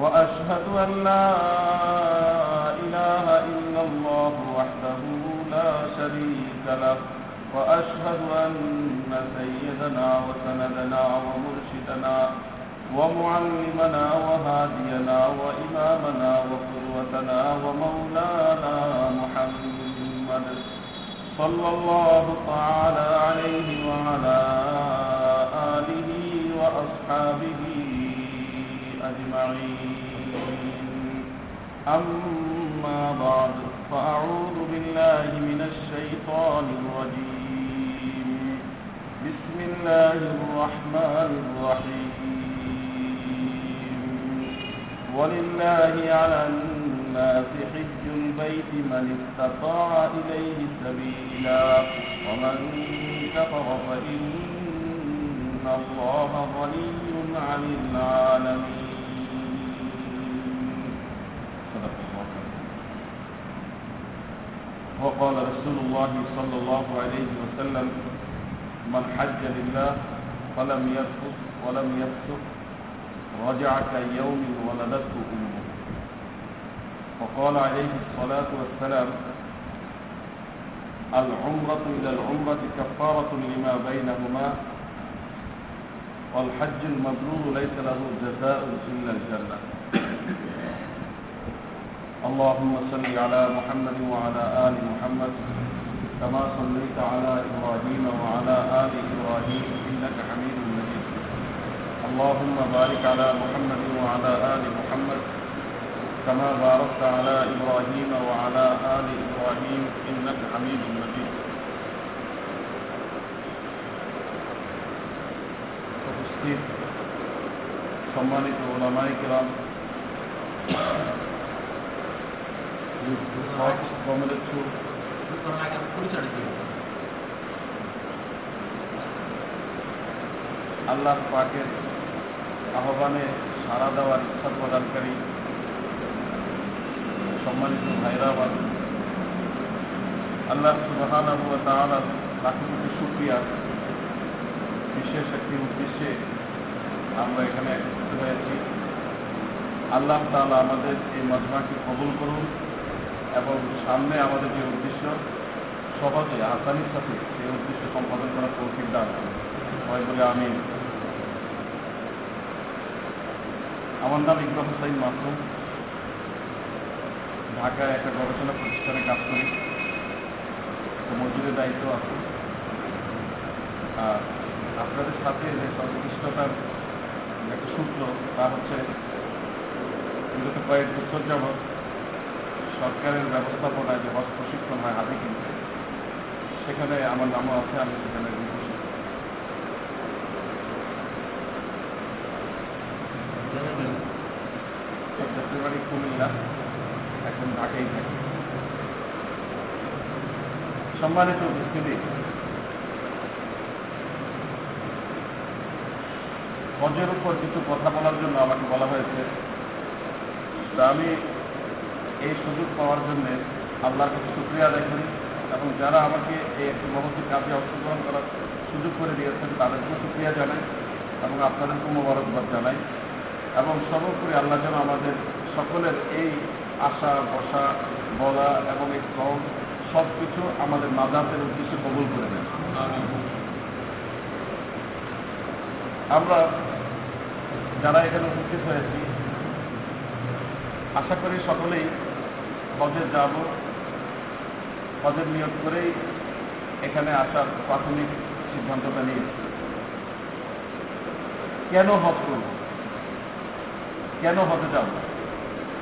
وأشهد أن لا إله إلا الله وحده لا شريك له وأشهد أن سيدنا وسندنا ومرشدنا ومعلمنا وهادينا وإمامنا وقدوتنا ومولانا محمد صلى الله تعالى عليه وعلى آله وأصحابه أجمعين. أما بعد فأعوذ بالله من الشيطان الرجيم. بسم الله الرحمن الرحيم. ولله على الناس حج البيت من استطاع إليه سبيلا ومن كفر فإن الله غني عن العالمين صدق الله وقال رسول الله صلى الله عليه وسلم من حج لله فلم يرفث ولم يفسق رجع كيوم ولدته أمه. وقال عليه الصلاة والسلام العمرة إلى العمرة كفارة لما بينهما والحج المبرور ليس له جزاء إلا الجنة. اللهم صل على محمد وعلى ال محمد كما صليت على ابراهيم وعلى ال ابراهيم انك حميد مجيد اللهم بارك على محمد وعلى ال محمد كما باركت على ابراهيم وعلى ال ابراهيم انك حميد مجيد উপস্থিত সম্মানিত ওলামাই কেরাম কমলেচ্ছু আল্লাহ পাকের আহ্বানে সাড়া দেওয়ার ইচ্ছা প্রদানকারী সম্মানিত ভাইরাবাদ আল্লাহ সুবাহান তাহার লাখো কোটি সুক্রিয়া বিশেষ একটি উদ্দেশ্যে আমরা এখানে একত্রিত হয়েছি। আল্লাহ তালা আমাদের এই মজমাকে কবুল করুন। এবং সামনে আমাদের যে উদ্দেশ্য, সহজে আসানির সাথে সেই উদ্দেশ্য সম্পাদন করার তৌফিক দান হয় বলে আমি আমার নাম ইকবাল হোসাইন মাসুম। ঢাকায় একটা গবেষণা প্রতিষ্ঠানে কাজ করি। মজুরের দায়িত্ব আছে। আর আপনাদের সাথে যে সংশ্লিষ্টতার একটা সূত্র, তা হচ্ছে বিগত কয়েক বছর যাবৎ সরকারের ব্যবস্থাপনায় যে হজ প্রশিক্ষণ হয়, হাতে কিনতে, সেখানে আমার নামও আছে, আমি সেখানে বাড়ি কুমিল্লা এখন থাকে। সম্মানিত উপস্থিতি হজের উপর কিছু কথা বলার জন্য আমাকে বলা হয়েছে। তা আমি এই সুযোগ পাওয়ার জন্য আল্লাহর কাছে শুক্রিয়া আদায় করি এবং যারা আমাকে এই একটি মহতি কাজে অংশগ্রহণ করার সুযোগ করে দিয়েছেন, তাদেরকেও শুক্রিয়া জানাই এবং আপনাদেরকেও মোবারকবাদ জানাই এবং সর্বোপরি আল্লাহ যেন আমাদের সকলের এই আশা বসা বলা এবং এই শ্রম সব কিছু আমাদের মাদাতের উদ্দেশ্যে কবুল করে দেন আমরা যারা এখানে উপস্থিত হয়েছি, আশা করি সকলেই হজে যাব হজের নিয়োগ করেই এখানে আসার প্রাথমিক সিদ্ধান্তটা নিয়েছি। কেন হজ করব? কেন হজে যাব?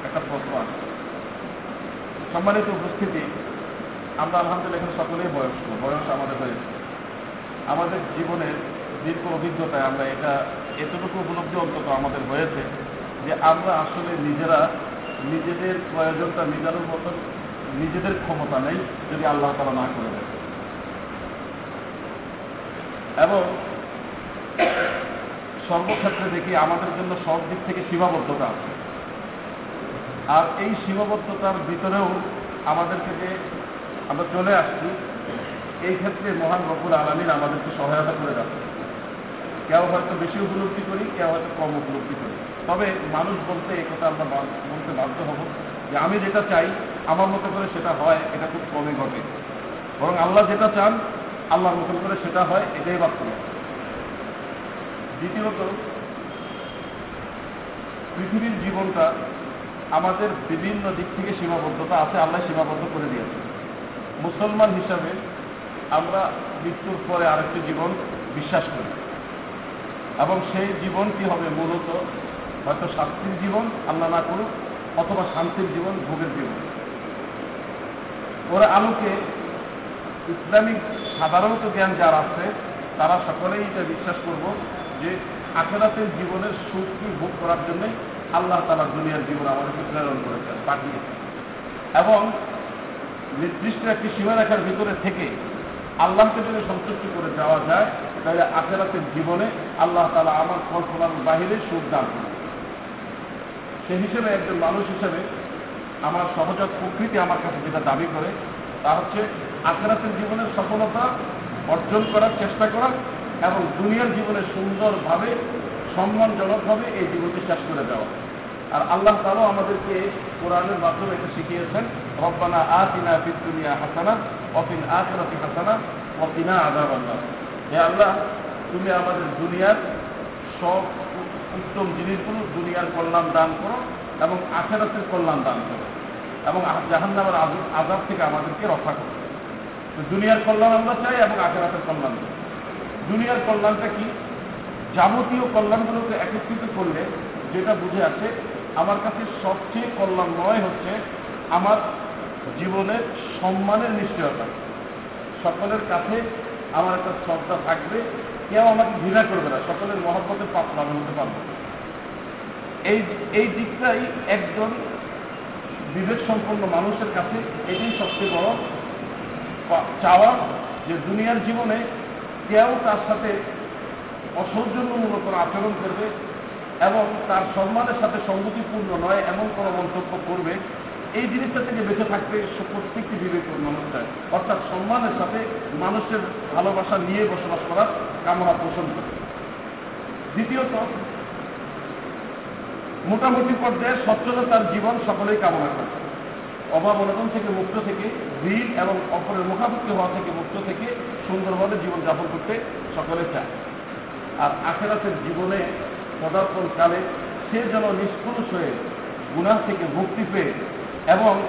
একটা প্রশ্ন আছে। সম্মানিত উপস্থিতি, আমরা আলহামদুলিল্লাহ এখানে সকলেই বয়স্ক, বয়স আমাদের হয়েছে। আমাদের জীবনের দীর্ঘ অভিজ্ঞতায় আমরা এটা এতটুকু উপলব্ধি অন্তত আমাদের হয়েছে যে আমরা আসলে নিজেরা নিজেদের প্রয়োজনটা মেটানোর মতন নিজেদের ক্ষমতা নেই যদি আল্লাহ তারা না করে দেয় এবং সর্বক্ষেত্রে দেখি আমাদের জন্য সব দিক থেকে সীমাবদ্ধতা আছে। আর এই সীমাবদ্ধতার ভিতরেও আমাদেরকে যে আমরা চলে আসছি, এই ক্ষেত্রে মহান রকুল আলমিন আমাদেরকে সহায়তা করে যাচ্ছে কেউ হয়তো বেশি উপলব্ধি করি, কেউ হয়তো কম উপলব্ধি করি। তবে মানুষ বলতে এই কথা আমরা বলতে বাধ্য হব যে আমি যেটা চাই, আমার মতো করে সেটা হয়, এটা খুব কমই ঘটে। বরং আল্লাহ যেটা চান, আল্লাহর মতন করে সেটা হয়, এটাই বাস্তব। দ্বিতীয়ত, পৃথিবীর জীবনটা আমাদের বিভিন্ন দিক থেকে সীমাবদ্ধতা আছে, আল্লাহ সীমাবদ্ধ করে দিয়েছে মুসলমান হিসাবে আমরা মৃত্যুর পরে আরেকটি জীবন বিশ্বাস করি। এবং সেই জীবনটি হবে? মূলত হয়তো শাস্তির জীবন আল্লাহ না করুক, অথবা শান্তির জীবন, ভোগের জীবন। ওর আলোকে ইসলামিক সাধারণত জ্ঞান যারা আছে, তারা সকলেই এটা বিশ্বাস করব যে আখেরাতের জীবনের সুখকে ভোগ করার জন্য আল্লাহ তালা দুনিয়ার জীবন আমাদেরকে প্রেরণ করেছেন, পাঠিয়েছেন। এবং নির্দিষ্ট একটি সীমারেখার ভিতরে থেকে আল্লাহকে যদি সন্তুষ্টি করে যাওয়া যায়, তাহলে আখেরাতের জীবনে আল্লাহ তালা আমার কল্পনার বাহিরে সুখ দান করবে সে হিসেবে একজন মানুষ হিসেবে আমার সহজাত প্রকৃতি আমার কাছে যেটা দাবি করে, তা হচ্ছে আখেরাতের জীবনের সফলতা অর্জন করার চেষ্টা করা এবং দুনিয়ার জীবনে সুন্দরভাবে, সম্মানজনকভাবে এই জীবনকে শেষ করে দেওয়া। আর আল্লাহ তালাও আমাদেরকে কোরআনের মাধ্যমে এটা শিখিয়েছেন, রব্বানা আতিনা ফিদ দুনিয়া হাসানা অফিন আখরাতি হাসানা অফিনা আদাব আল্লাহ হে আল্লাহ, তুমি আমাদের দুনিয়ার সব উত্তম জিনিসগুলো দুনিয়ার কল্যাণ দান করো এবং আখেরাতের কল্যাণ দান করো এবং জাহান্নামের আজ- আজাব থেকে আমাদেরকে রক্ষা করো। তো দুনিয়ার কল্যাণ আমরা চাই এবং আখেরাতের কল্যাণ চাই। দুনিয়ার কল্যাণটা কি? যাবতীয় কল্যাণগুলোকে একত্রিত করলে যেটা বুঝে আছে আমার কাছে সবচেয়ে কল্যাণময় হচ্ছে আমার জীবনের সম্মানের নিশ্চয়তা। সকলের কাছে আমার একটা শ্রদ্ধা থাকবে কেউ আমাকে ঘৃণা করবে না, সকলের মহব্বতের পাত্র আমি হতে পারব এই এই দিকটাই একজন বিবেক সম্পন্ন মানুষের কাছে এটি সবচেয়ে বড় চাওয়া যে দুনিয়ার জীবনে কেউ তার সাথে অসৌজন্যমূলক আচরণ করবে এবং তার সম্মানের সাথে সঙ্গতিপূর্ণ নয়, এমন কোনো মন্তব্য করবে এই জিনিসটা থেকে বেঁচে থাকবে প্রত্যেকটি বিবেক মানুষ চায় অর্থাৎ সম্মানের সাথে মানুষের ভালোবাসা নিয়ে বসবাস করার কামনা পোষণ করে। দ্বিতীয়ত, মোটামুটি পর্যায়ে স্বচ্ছতা তার জীবন সকলেই কামনা করে। অভাব অনটন থেকে মুক্ত থেকে, ভিড় এবং অপরের মুখামুখি হওয়া থেকে মুক্ত থেকে সুন্দরভাবে জীবনযাপন করতে সকলে চায়। আর আখেরাতের জীবনে পদার্পণকালে সে যেন নিষ্কলুষ হয়ে গুনাহ থেকে মুক্তি পেয়ে এবং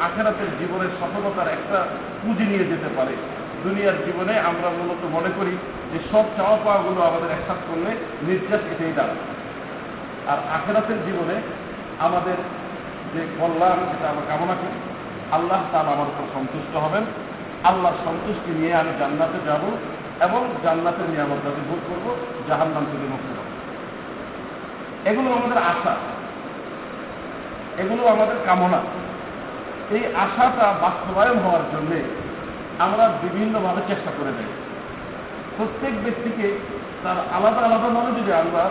আখেরাতের জীবনের সফলতার একটা পুঁজি নিয়ে যেতে পারে। দুনিয়ার জীবনে আমরা মূলত মনে করি যে সব চাওয়া পাওয়াগুলো আমাদের একসাথ করলে নির্যাস এটাই দাঁড়ায়। আর আখেরাতের জীবনে আমাদের যে কল্যাণ, সেটা আমরা কামনা করি। আল্লাহ তার আমার উপর সন্তুষ্ট হবেন। আল্লাহর সন্তুষ্টি নিয়ে আমি জান্নাতে যাব এবং জান্নাতের নিয়ামত যাতে ভোগ করব, জাহান্নাম থেকে মুক্তি এগুলো আমাদের আশা। এগুলো আমাদের কামনা। এই আশাটা বাস্তবায়ন হওয়ার জন্যে আমরা বিভিন্নভাবে চেষ্টা করে দেয় প্রত্যেক ব্যক্তিকে তার আলাদা আলাদা ভাবে যদি আমরা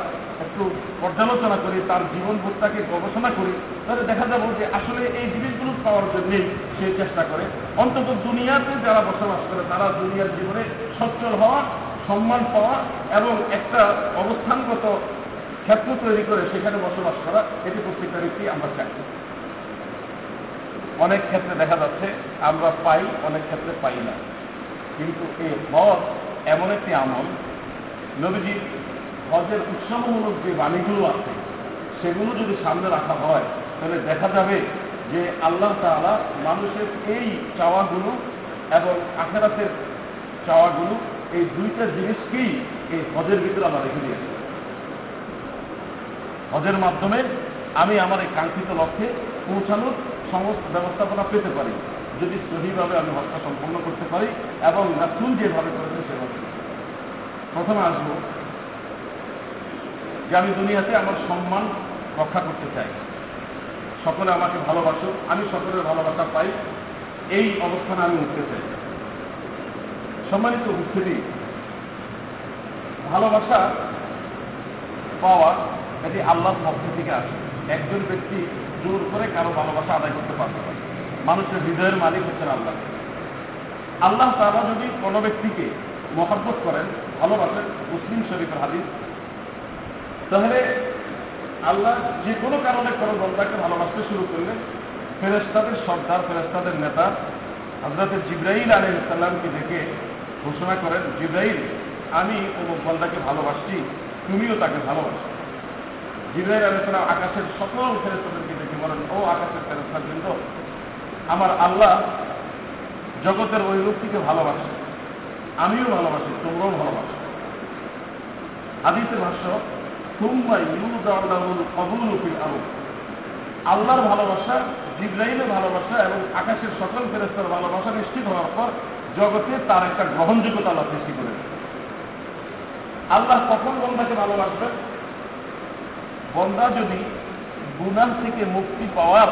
একটু পর্যালোচনা করি, তার জীবন বোধটাকে গবেষণা করি। তাহলে দেখা যাব যে আসলে এই জিনিসগুলো পাওয়ার জন্যেই সে চেষ্টা করে। অন্তত দুনিয়াতে যারা বসবাস করে, তারা দুনিয়ার জীবনে সচ্ছল হওয়া, সম্মান পাওয়া এবং একটা অবস্থানগত ক্ষেত্র তৈরি করে সেখানে বসবাস করা, এটি প্রত্যেকটা ব্যক্তি আমরা চাই। অনেক ক্ষেত্রে দেখা যাচ্ছে আমরা পাই, অনেক ক্ষেত্রে পাই না। কিন্তু এই হজ এমন একটি আমল, নবীজি হজের উৎসবমূলক যে বাণীগুলো আছে, সেগুলো যদি সামনে রাখা হয়, তাহলে দেখা যাবে যে আল্লাহ তাআলা মানুষের এই চাওয়াগুলো এবং আখেরাতের চাওয়াগুলো, এই দুইটা জিনিসকেই এই হজের ভিতরে আমরা রেখে দিয়েছি হজের মাধ্যমে আমি আমার এই কাঙ্ক্ষিত লক্ষ্যে পৌঁছানোর সমস্ত ব্যবস্থাপনা পেতে পারি, যদি সহিভাবে আমি হজটা সম্পন্ন করতে পারি এবং রাসুল যেভাবে করেছে সেভাবে প্রথমে আসব যে আমি দুনিয়াতে আমার সম্মান রক্ষা করতে চাই। সকলে আমাকে ভালোবাসো আমি সকলের ভালোবাসা পাই, এই অবস্থানে আমি উঠতে চাই। সম্মানিত উপস্থিতি, ভালোবাসা পাওয়া এটি আল্লাহর পক্ষ থেকে আসে। একজন ব্যক্তি জোর করে কারও ভালোবাসা আদায় করতে পারবে না। মানুষের হৃদয়ের মালিক হচ্ছেন আল্লাহ। আল্লাহ তারা যদি কোনো ব্যক্তিকে মহাব্বত করেন, ভালোবাসেন, মুসলিম শরীফের হাদিস, তাহলে আল্লাহ যে কোনো কারণে কোনো বন্দাকে ভালোবাসতে শুরু করলে ফেরেস্তাদের সর্দার ফেরেস্তাদের নেতা হজরতের জিব্রাহিল আলী ইসাল্লামকে দেখে ঘোষণা করেন জিব্রাহিল আমি অমুক বন্দাকে ভালোবাসছি, তুমিও তাকে ভালোবাসো। জিব্রাহিল আলী সাল্লাম আকাশের সকল ফেরেস্তাদেরকে দেখে বলেন, ও আকাশের ফেরেস্তার বৃন্দ আমার আল্লাহ জগতের ওই লোকটিকে ভালোবাসে, আমিও ভালোবাসি, তোমরাও ভালোবাসো। হাদিসের ভাষ্য তুম্মা ইউদাউল কবুল ফিল আরব আল্লাহর ভালোবাসা, জিব্রাইলের ভালোবাসা এবং আকাশের সকল ফেরেস্তার ভালোবাসা নিশ্চিত হওয়ার পর জগতে তার একটা গ্রহণযোগ্যতা আল্লাহ সৃষ্টি করে আল্লাহ কখন বন্ধাকে ভালোবাসবেন? বন্দা যদি গুনাহ থেকে মুক্তি পাওয়ার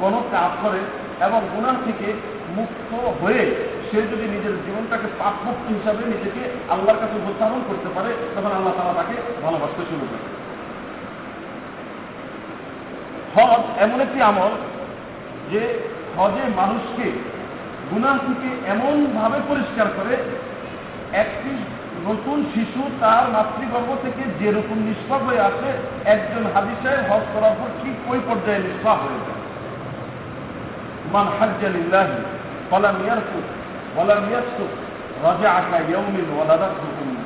কোনো কাজ করে এবং গুনাহ থেকে মুক্ত হয়ে সে যদি নিজের জীবনটাকে পাপমুক্ত হিসাবে নিজেকে আল্লাহর কাছে উপস্থাপন করতে পারে, তখন আল্লাহ তারা তাকে ভালোবাসতে শুরু করে হজ এমন একটি আমল যে হজে মানুষকে গুনাহ থেকে এমনভাবে পরিষ্কার করে, একটি নতুন শিশু তার মাতৃগর্ভ থেকে যেরকম নিষ্পাপ হয়ে আসে, একজন হাদিসায় হজ করার পর ঠিক ওই পর্যায়ে নিষ্পাপ হয়ে যায়। মান হাজ্জালিল্লাহি ইয়ারকুত ওয়ালাম ইয়াসকুত রাজাআকা ইয়াউমিন ওয়ালাদাতহু উম্মু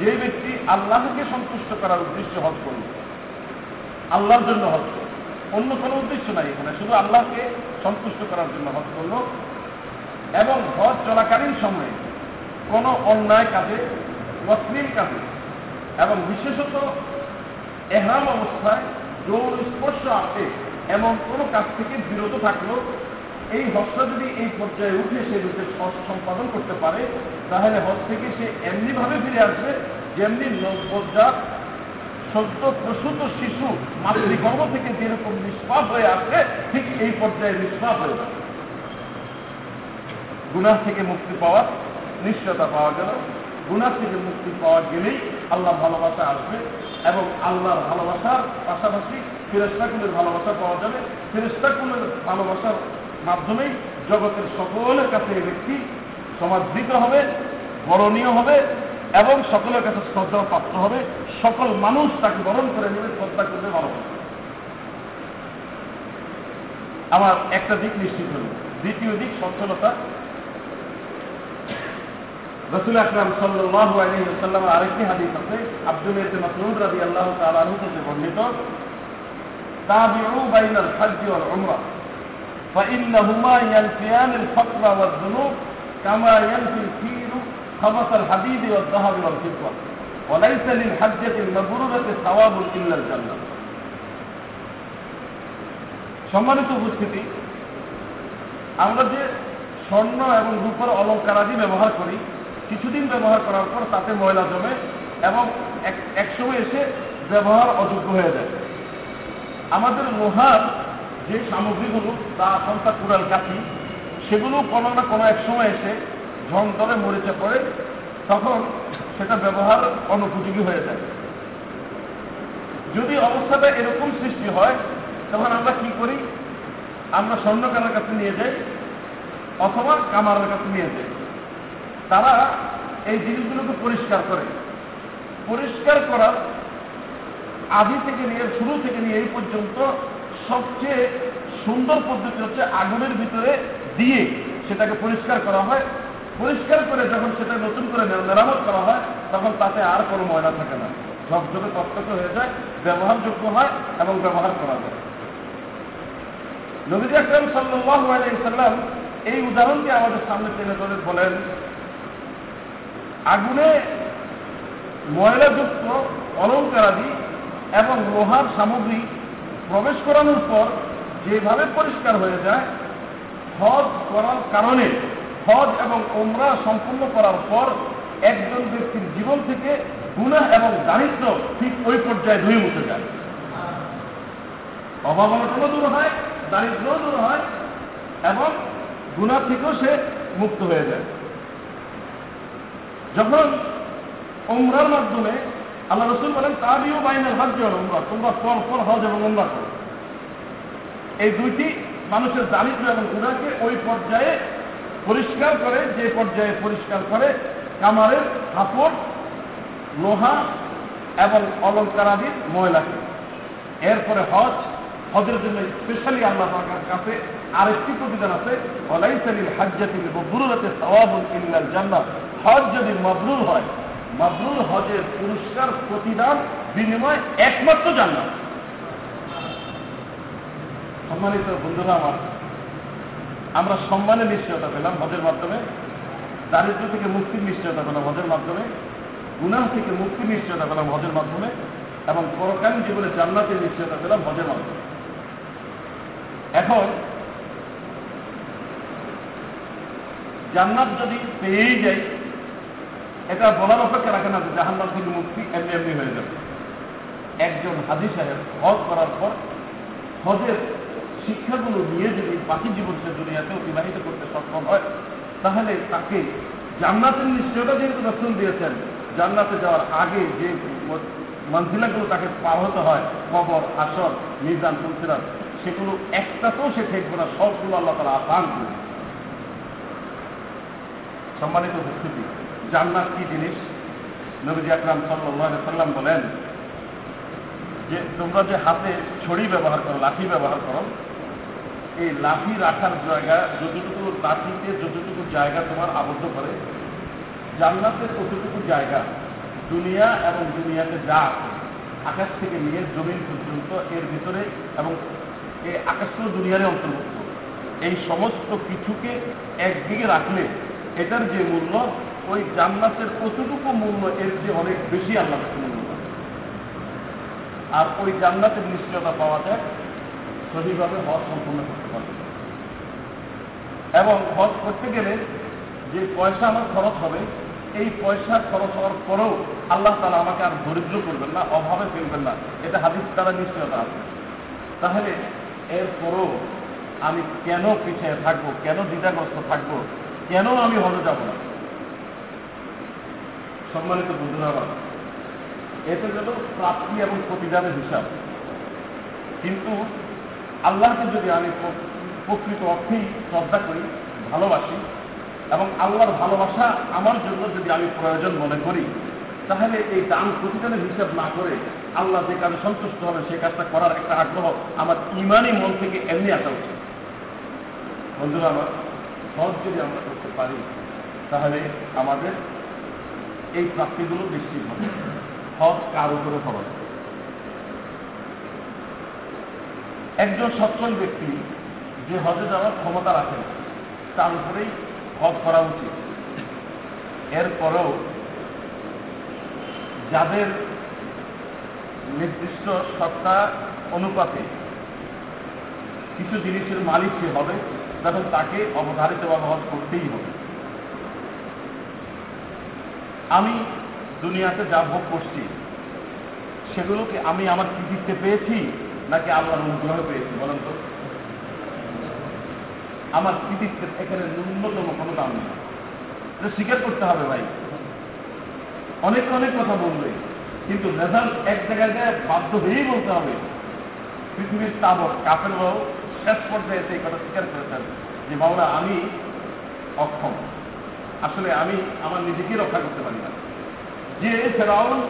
যে ব্যক্তি আল্লাহকে সন্তুষ্ট করার উদ্দেশ্যে হজ করল আল্লাহর জন্য হজ করল অন্য কোনো উদ্দেশ্য নাই এখানে, শুধু আল্লাহকে সন্তুষ্ট করার জন্য হজ করল। এবং হজ চলাকালীন সময়ে কোনো অন্যায় কাজে অশ্লীল কাজে এবং বিশেষত এহরাম অবস্থায় যৌন স্পর্শ আসে এমন কোনো কাজ থেকে বিরত থাকল এই হজটা যদি এই পর্যায়ে উঠে সে রূপে হজ সম্পাদন করতে পারে, তাহলে হজ থেকে সে এমনিভাবে ফিরে আসবে, যেমনি নবজাত সদ্য প্রসূত শিশু মাতৃগর্ভ থেকে যেরকম নিষ্পাপ হয়ে আসে ঠিক এই পর্যায়ে নিষ্পাপ হয়ে যাবে। গুনাহ থেকে মুক্তি পাওয়ার নিশ্চয়তা পাওয়া গেল। গুনাহ থেকে মুক্তি পাওয়া গেলেই আল্লাহ ভালোবাসা আসবে এবং আল্লাহর ভালোবাসার পাশাপাশি ফেরেস্তাকুলের ভালোবাসা পাওয়া যাবে। ফেরেস্তাকুলের ভালোবাসার মাধ্যমেই জগতের সকলের কাছে এই ব্যক্তি সমাদৃত হবে, বরণীয় হবে এবং সকলের কাছে শ্রদ্ধা প্রাপ্ত হবে। সকল মানুষ তাকে বরণ করে নেবে, শ্রদ্ধা করবে, ভালোবাসবে। আমার একটা দিক নিশ্চিত হল। দ্বিতীয় দিক সচ্ছলতা। রসুল আকরাম সাল্লাহ আলহিসাল্লাম আরেকটি হাদিস আছে আব্দুল ইবনে মাসউদ রাদিয়াল্লাহু তাআলা আনহু থেকে বর্ণিত তাবিউ বাইনাল হজ্জ ওয়াল উমরা فإنهما ينفيان الفقر والذنوب كما ينفي الكير خبث الحديد والذهب والفضة وليس للحجة المبرورة ثواب إلا الجنة সম্মানিত উপস্থিতি আমরা যে স্বর্ণ এবং রূপর অলঙ্কারাদি ব্যবহার করি কিছুদিন ব্যবহার করার পর তাতে ময়লা জমে এবং এক সময় এসে ব্যবহার অযোগ্য হয়ে যায়। আমাদের লোহার যে সামগ্রীগুলো তা সন্তা কুড়াল কাঠি সেগুলো কোনো না কোনো এক সময় এসে ঝং তলে মরিচে পড়ে, তখন সেটা ব্যবহার অনুপযোগী হয়ে যায়। যদি অবস্থাটা এরকম সৃষ্টি হয়, তখন আমরা কি করি? আমরা স্বর্ণকারের কাছে নিয়ে যাই অথবা কামারের কাছে নিয়ে যাই। তারা এই জিনিসগুলোকে পরিষ্কার করে। পরিষ্কার করার আদি থেকে নিয়ে, শুরু থেকে নিয়ে এই পর্যন্ত সবচেয়ে সুন্দর পদ্ধতি হচ্ছে আগুনের ভিতরে দিয়ে সেটাকে পরিষ্কার করা হয়। পরিষ্কার করে যখন সেটা নতুন করে মেরামত করা হয়, তখন তাতে আর কোনো ময়লা থাকে না। সব ঝকঝকে তত্ত্বকে হয়ে যায়, ব্যবহারযোগ্য হয় এবং ব্যবহার করা যায়। নবী আকরম সাল্লাম এই উদাহরণকে আমাদের সামনে টেনে ধরে বলেন আগুনে ময়লাযুক্ত অলঙ্কারাদি এবং লোহার সামগ্রী প্রবেশ করানোর পর যেভাবে পরিষ্কার হয়ে যায়, হজ করার কারণে, হজ এবং ওমরা সম্পূর্ণ করার পর একজন ব্যক্তির জীবন থেকে গুণা এবং দারিদ্র ঠিক ওই পর্যায়ে ধুয়ে উঠে যায়। অভাব দূর হয়, দারিদ্রও দূর হয় এবং গুণা থেকেও সে মুক্ত হয়ে যায়। যখন উমরার মাধ্যমে আল্লাহ রসুল বলেন তাবিও বাইনাল হজ উমরা, তোমরা পর পর হজ এবং উমরা করো। এই দুইটি মানুষের দারিদ্র এবং গুণাকে ওই পর্যায়ে পরিষ্কার করে, যে পর্যায়ে পরিষ্কার করে, কামারের কাপড়, লোহা এবং অলঙ্কারাদির ময়লাকে। এরপরে হজ, হজের জন্য স্পেশালি আল্লাহ কাছে আরেকটি প্রতিদান আছে ওলাইসালিল হাজ্জাতিল মবরুরাতে সওয়াবুল ইল্লাল জান্নাত হজ যদি মবরুর হয় মবরুর হজের পুরস্কার, প্রতিদান, বিনিময় একমাত্র জান্নাত। সম্মানিত বন্ধুরা আমার, আমরা সম্মানের নিশ্চয়তা পেলাম হজের মাধ্যমে, দারিদ্র থেকে মুক্তির নিশ্চয়তা পেলাম হজের মাধ্যমে, গুনাহ থেকে মুক্তির নিশ্চয়তা পেলাম হজের মাধ্যমে, এবং পরকালীন জীবনে জান্নাতের নিশ্চয়তা পেলাম হজের মাধ্যমে। এখন, জান্নাত যদি পেয়েই যাই এটা বলার অপেক্ষা রাখে না যে জাহান্নাত থেকে মুক্তি এমনি এমনি হয়ে যাবে। একজন হাজি সাহেব হজ করার পর হজের শিক্ষাগুলো নিয়ে যদি বাকি জীবন সে দুনিয়াতে অতিবাহিত করতে সক্ষম হয়, তাহলে তাকে জান্নাতের নিশ্চয়তা যেহেতু রসুল দিয়েছেন, জান্নাতে যাওয়ার আগে যে মঞ্জিলাগুলো তাকে পার হতে হয়, কবর, আসর, মিজান, তুলসিরাত, সেগুলো একটাতেও সে ঠেকবে না, সবগুলো আল্লাহ তারা আসান করে সম্মানিত উপস্থিতি জান্নাত কি জিনিস। নবীজি আকরাম সাল্লাহ সাল্লাম বলেন যে, তোমরা যে হাতে ছড়ি ব্যবহার করো, লাঠি ব্যবহার করো, এই লাঠি রাখার জায়গা যতটুকু লাঠিতে যতটুকু জায়গা তোমার আবদ্ধ করে, জান্নাতের ততটুকু জায়গা দুনিয়া এবং দুনিয়াতে যা আছে, আকাশ থেকে নিয়ে জমিন পর্যন্ত এর ভিতরে এবং এই আকাশীয় দুনিয়ারে অন্তর্ভুক্ত। এই সমস্ত কিছুকে একদিকে রাখলে এটার যে মূল্য ওই জান্নাতের কতটুকু মূল্য, এর যে অনেক বেশি আল্লাহ মূল্য আর ওই জান্নাতের নিশ্চয়তা পাওয়া যায় সঠিকভাবে হজ সম্পূর্ণ করতে পারবে এবং হজ করতে গেলে যে পয়সা আমার খরচ হবে, এই পয়সা খরচ হওয়ার পরেও আল্লাহ তালা আমাকে আর দরিদ্র করবেন না, অভাবে ফেলবেন না। এটা হাদিস দ্বারা নিশ্চয়তা আছে। তাহলে এরপরও আমি কেন পিছিয়ে থাকব, কেন দ্বিধাগ্রস্ত থাকব, কেন আমি হজে যাব না? সম্মানিত বন্ধুরা এতে গেল প্রাপ্তি এবং প্রতিদানের হিসাব। কিন্তু আল্লাহকে যদি আমি প্রকৃত অর্থেই শ্রদ্ধা করি, ভালোবাসি এবং আল্লাহর ভালোবাসা আমার জন্য যদি আমি প্রয়োজন মনে করি, তাহলে এই দান প্রতিদানের হিসাব না করে আল্লাহ যে কাজে সন্তুষ্ট হবে সে কাজটা করার একটা আগ্রহ আমার ইমানই মন থেকে এমনি আসা উচিত। বন্ধুরা আমার হজ যদি আমরা করতে পারি, তাহলে আমাদের এই প্রাপ্তিগুলো নিশ্চিত হবে। হজ কার উপরে খরচ? একজন সচ্ছল ব্যক্তি যে হজে যাওয়ার ক্ষমতা রাখে তার উপরেই হজ করা উচিত। এরপরেও যাদের নির্দিষ্ট সত্তা অনুপাতে কিছু জিনিসের মালিক সে হবে তখন তাকে অবধারিতভাবে হজ করতেই হবে। আমি দুনিয়াতে যা ভোগ করছি সেগুলোকে আমি আমার কৃতিত্বে পেয়েছি, নাকি আল্লাহর অনুগ্রহ পেয়েছি, বলেন তো? আমার কৃতিত্বের এখানে ন্যূনতম কোনো দাম নেই এটা স্বীকার করতে হবে ভাই। অনেক অনেক কথা বলবে, কিন্তু রেজাল্ট এক জায়গায় যায় বাধ্য হয়েই বলতে হবে। পৃথিবীর তাবক কাপের শেষ পর্যায়ে সেই কথা স্বীকার করেছেন যে, বাবুরা, আমি অক্ষম। আসলে আমি আমার নিজেকে রক্ষা করতে পারি না যে ফেরাউন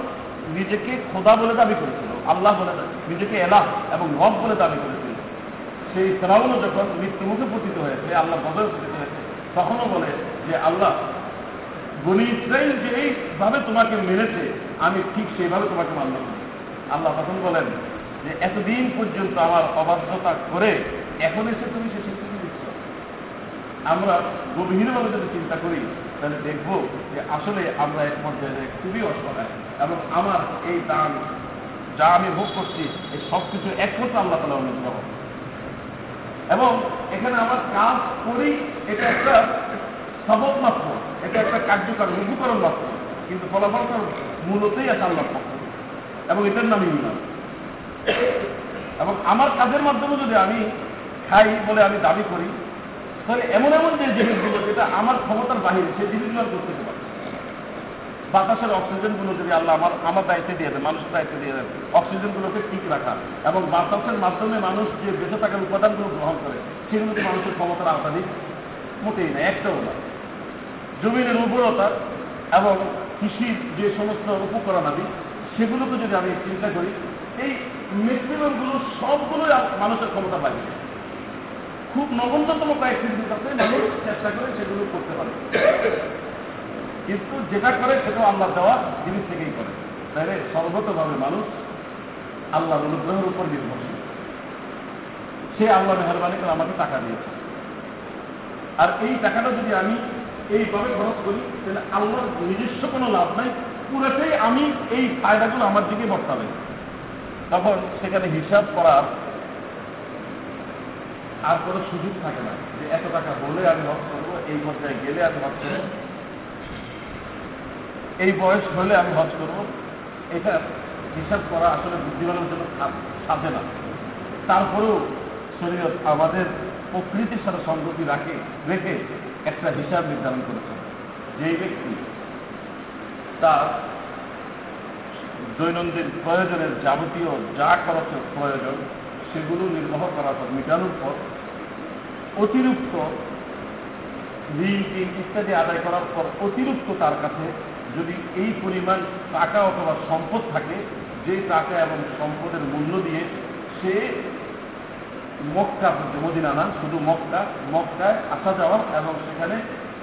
নিজেকে খোদা বলে দাবি করেছিল, আল্লাহ বলে নিজেকে এলাহ এবং রব বলে দাবি করেছিল, সেই ফেরাউনও যখন মৃত্যুমুখে পতিত হয়েছে আল্লাহ বদল পতিত হয়েছে তখনও বলে যে, আল্লাহ, বনি ইসরাইল যে এইভাবে তোমাকে মেরেছে, আমি ঠিক সেইভাবে তোমাকে মানলাম। আল্লাহ তখন বলেন যে, এতদিন পর্যন্ত আমার অবাধ্যতা করে এখন এসে তুমি সে স্বীকৃতি দিচ্ছ আমরা গভীরভাবে যদি চিন্তা করি তাহলে দেখব যে আসলে আমরা এক পর্যায়ে খুবই অসহায় এবং আমার এই দান যা আমি ভোগ করছি, এই সব কিছু একমাত্র আল্লাহ তালা অনুগ্রহ এবং এখানে আমার কাজ করি, এটা একটা সবক মাত্র, এটা একটা কার্যকর লঘুকরণ মাত্র, কিন্তু ফলাফলটা মূলতই আছে আল্লাহ পক্ষ এবং এটার নামই ইমান এবং আমার কাজের মাধ্যমে যদি আমি খাই বলে আমি দাবি করি তাহলে এমন এমন যে জিনিসগুলো যেটা আমার ক্ষমতার বাহিরে সেই জিনিসগুলো আমি করতে পারি বাতাসের অক্সিজেনগুলো যদি আল্লাহ আমার আমার দায়িত্বে দিয়ে দেন, মানুষের দায়িত্বে দিয়ে দেন, অক্সিজেনগুলোকে ঠিক রাখা এবং বাতাসের মাধ্যমে মানুষ যে বেঁচে থাকার উপাদানগুলো গ্রহণ করে সেগুলো তো মানুষের ক্ষমতার আওতাধীন মোটেই না একটাও না জমিনের উর্বরতা এবং কৃষির যে সমস্ত উপকরণাদি, সেগুলোকে যদি আমি চিন্তা করি, এই ম্যাক্সিমামগুলো সবগুলোই মানুষের ক্ষমতা পাই খুব নগণ্যতম কয়েকটি জিনিস আছে মানুষ চেষ্টা করে সেগুলো করতে পারে। কিন্তু যেটা করে সেটা আল্লাহ দেওয়া জিনিস থেকেই করে। তাহলে সর্বতভাবে মানুষ আল্লাহর অনুগ্রহের উপর নির্ভরশীল। সে আল্লাহ মেহরবানি করে আমাকে টাকা দিয়েছে। আর এই টাকাটা যদি আমি এইভাবে খরচ করি, তাহলে আল্লাহর নিজস্ব কোনো লাভ নাই। পুরোটাই আমি এই ফায়দাগুলো আমার দিকে বর্তাবে। তখন সেখানে হিসাব করার আর কোনো সুযোগ থাকে না যে এত টাকা বলে আমি হজ করব, এই পর্যায়ে গেলে আমি হজ করব। এই বয়স হলে আমি হজ করব। এটা হিসাব করা আসলে বুদ্ধিমানের জন্য সাধে না। তারপরেও শরীয়ত আমাদের প্রকৃতির সাথে সংগতি রাখে, রেখে একটা হিসাব নির্ধারণ করেছে। যেই ব্যক্তি তার দৈনন্দিন প্রয়োজনের যাবতীয় যা খরচের প্রয়োজন, সেগুলো নির্বাহ করার পর, মেটানোর পর অতিরিক্ত ঋণ টিন ইত্যাদি আদায় করার পর অতিরিক্ত তার কাছে যদি এই পরিমাণ টাকা অথবা সম্পদ থাকে যে টাকা এবং সম্পদের মূল্য দিয়ে সে মক্কা, মদিনা না, শুধু মক্কা, মক্কায় আসা যাওয়া এবং সেখানে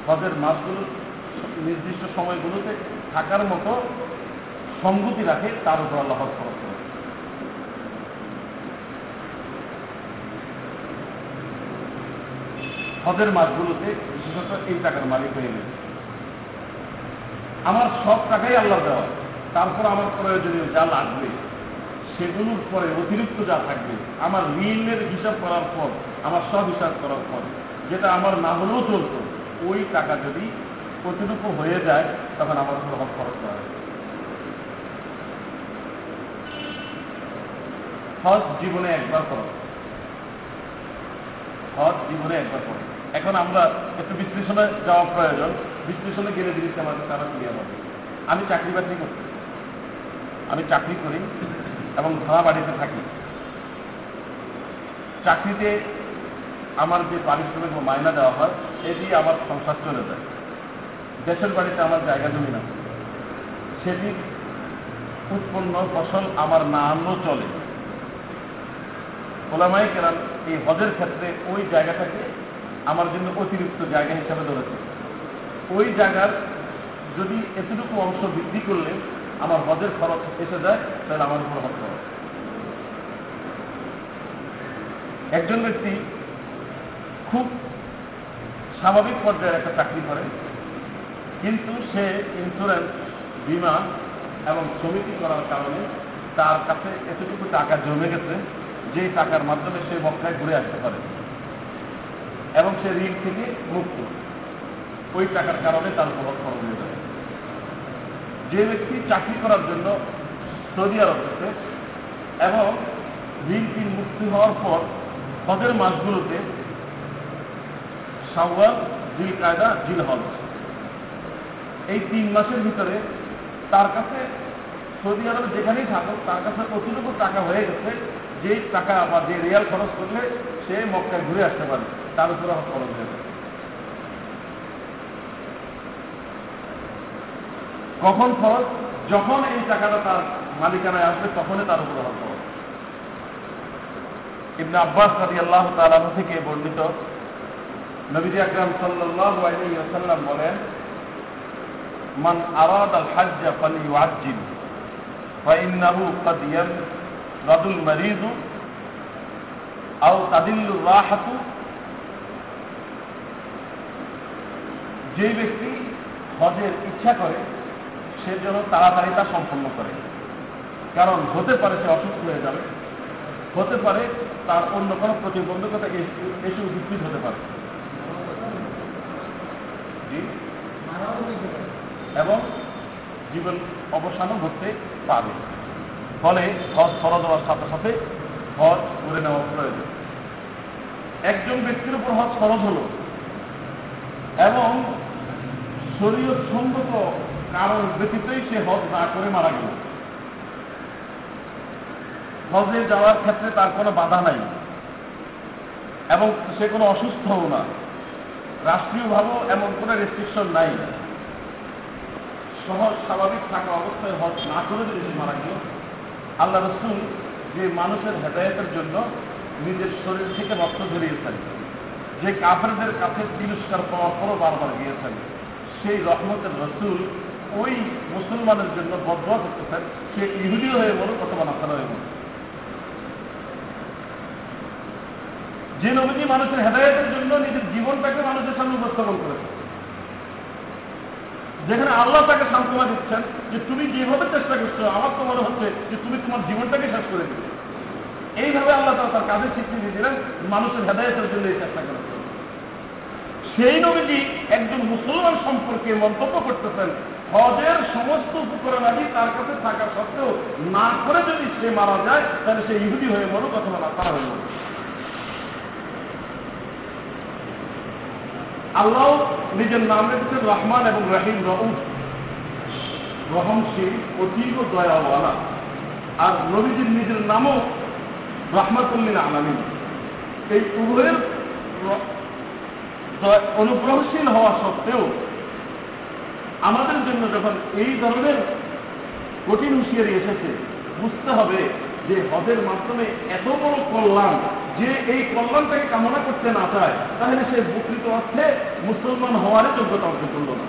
হজের মাসগুলো, নির্দিষ্ট সময়গুলোতে থাকার মতো সঙ্গতি রাখে, তার উপর আল্লাহ খরচ করে হজের মাসগুলোতে বিশেষত এই টাকার মালিক হয়ে গেছে আমার সব টাকাই আল্লাহ দেওয়া। তারপর আমার প্রয়োজনীয় যা লাগবে, সেগুলোর পরে অতিরিক্ত যা থাকবে, আমার ঋণের হিসাব করার পর, আমার সব হিসাব করার পর, যেটা আমার না হলেও চলতো, ওই টাকা যদি কতটুকু হয়ে যায়, তখন আমার উপর হজ খরচ করা হয় হজ জীবনে একবার করো হজ জীবনে একবার করে এখন আমরা একটু বিশ্লেষণে যাওয়া প্রয়োজন। বিশ্লেষণে গেলে জিনিসটা আমাদের তারা ক্লিয়ার হবে। আমি চাকরি বাকরি করছি আমি চাকরি করি এবং ভাড়া বাড়িতে থাকি। চাকরিতে আমার যে পারিশ্রমিক বা মায়না দেওয়া হয় দিয়ে আমার সংসার চলে যায়। দেশের বাড়িতে আমার জায়গা জমি না। সেটির উৎপন্ন ফসল আমার না চলে। ওলামাই কেরাম এই হজের ক্ষেত্রে ওই জায়গাটাকে আমার জন্য অতিরিক্ত জায়গা হিসাবে ধরেছে। ওই জায়গার যদি এতটুকু অংশ বৃদ্ধি করলে আমার হজের খরচ এসে যায়, তাহলে আমার উপর হজ খরচ একজন ব্যক্তি খুব স্বাভাবিক পর্যায়ের একটা চাকরি করে, কিন্তু সে ইন্স্যুরেন্স বিমা এবং সমিতি করার কারণে তার কাছে এতটুকু টাকা জমে গেছে যে টাকার মাধ্যমে সে মক্কায় ঘুরে আসতে পারে। এবং সে ঋণ থেকে মুক্ত ওই টাকার কারণে তার উপর খরচ হয়ে যাবে। যে ব্যক্তি চাকরি করার জন্য সৌদি আরব গেছে এবং ঋণ টিন মুক্তি হওয়ার পর হজের মাসগুলোতে সাওয়াল জিল কায়দা জিল হজ এই তিন মাসের ভিতরে তার কাছে সৌদি আরবে যেখানেই থাকুক, তার কাছে কতটুকু টাকা হয়ে গেছে যে টাকা বা যে রিয়াল খরচ করলে সে মক্কায় ঘুরে আসতে পারে তার উপরে হজ খরচ হয়ে যাবে কখন খরচ যখন এই টাকাটা তার মালিকানায় আসবে তখনই তার উপরে হজ খরচ ইবনে আব্বাস রাজি আল্লাহ তালাহ থেকে বর্ণিত নবীজি আকরাম সাল্লাল্লাহু আলাইহি ওয়াসাল্লাম বলেন মান আরাদ আল হজ্জ ফালিউআজ্জিল ফাইন্নাহু قد يمرض المريض أو تدل الراحة যে ব্যক্তি হজের ইচ্ছা করে, সে যেন তাড়াতাড়ি তা সম্পন্ন করে। কারণ হতে পারে সে অসুস্থ হয়ে যাবে, হতে পারে তার অন্য কোনো প্রতিবন্ধকতা এসে- উপস্থিত হতে পারে? এবং জীবন অবসানও ঘটতে পারে। ফলে হজ ফরজ হওয়ার সাথে সাথে হজ করে নেওয়া প্রয়োজন। একজন ব্যক্তির উপর হজ খরচ হলো এবং শরীয় সঙ্গত কারণ ব্যতীতই সে হজ না করে মারা গেল। হজে যাওয়ার ক্ষেত্রে তার কোনো বাধা নাই এবং সে কোনো অসুস্থও না। রাষ্ট্রীয়ভাবেও এমন কোনো রেস্ট্রিকশন নাই। সহজ, স্বাভাবিক থাকা অবস্থায় হজ না করে যদি সে মারা গেল, আল্লাহ রসুল যে মানুষের হেদায়তের জন্য নিজের শরীর থেকে রক্ত ধরিয়েছেন যে কাফেরদের কাছে তিরস্কার পাওয়ার পরও বারবার গিয়েছেন, সেই রহমতের রসুল ওই মুসলমানের জন্য বদয়া করতেছেন, সে ইহুদি হয়ে বলুক অথবা নাসারা হয়ে বলুক। যে নবীজি মানুষের হেদায়তের জন্য নিজের জীবনটাকে মানুষের সামনে উপস্থাপন করেছে যেখানে আল্লাহ তাকে সান্ত্বনা দিচ্ছেন যে তুমি যেভাবে চেষ্টা করছ, আমার তো মনে হচ্ছে যে তুমি তোমার জীবনটাকে শেষ করে দিবে এইভাবে আল্লাহ তার কাজের স্বীকৃতি দিলেন, মানুষের হেদায়তের জন্য এই চেষ্টা করেছেন। সেই নবীজি একজন মুসলমান সম্পর্কে মন্তব্য করতেছেন, হজের সমস্ত উপকরণাদি তার কাছে থাকা সত্ত্বেও না করে যদি সে মারা যায়, তাহলে সে ইহুদি হয়ে মরুক অথবা না তারা হয়ে আল্লাহ নিজের নাম রেখেছেন রহমান এবং রাহিম রউফ। রহমশীল, অতীব দয়াওয়ালা। আর নবীজির নিজের নামও রহমাতুল্লিন আলামিন। এই উভয়ের অনুগ্রহশীল হওয়া সত্ত্বেও আমাদের জন্য যখন এই ধরনের কঠিন হুঁশিয়ারি এসেছে, বুঝতে হবে যে হজের মাধ্যমে এত বড় কল্যাণ, যে এই কল্যাণটাকে কামনা করতে না চায়, তাহলে সে প্রকৃত অর্থে মুসলমান হওয়ার যোগ্যতা অর্জন করল না।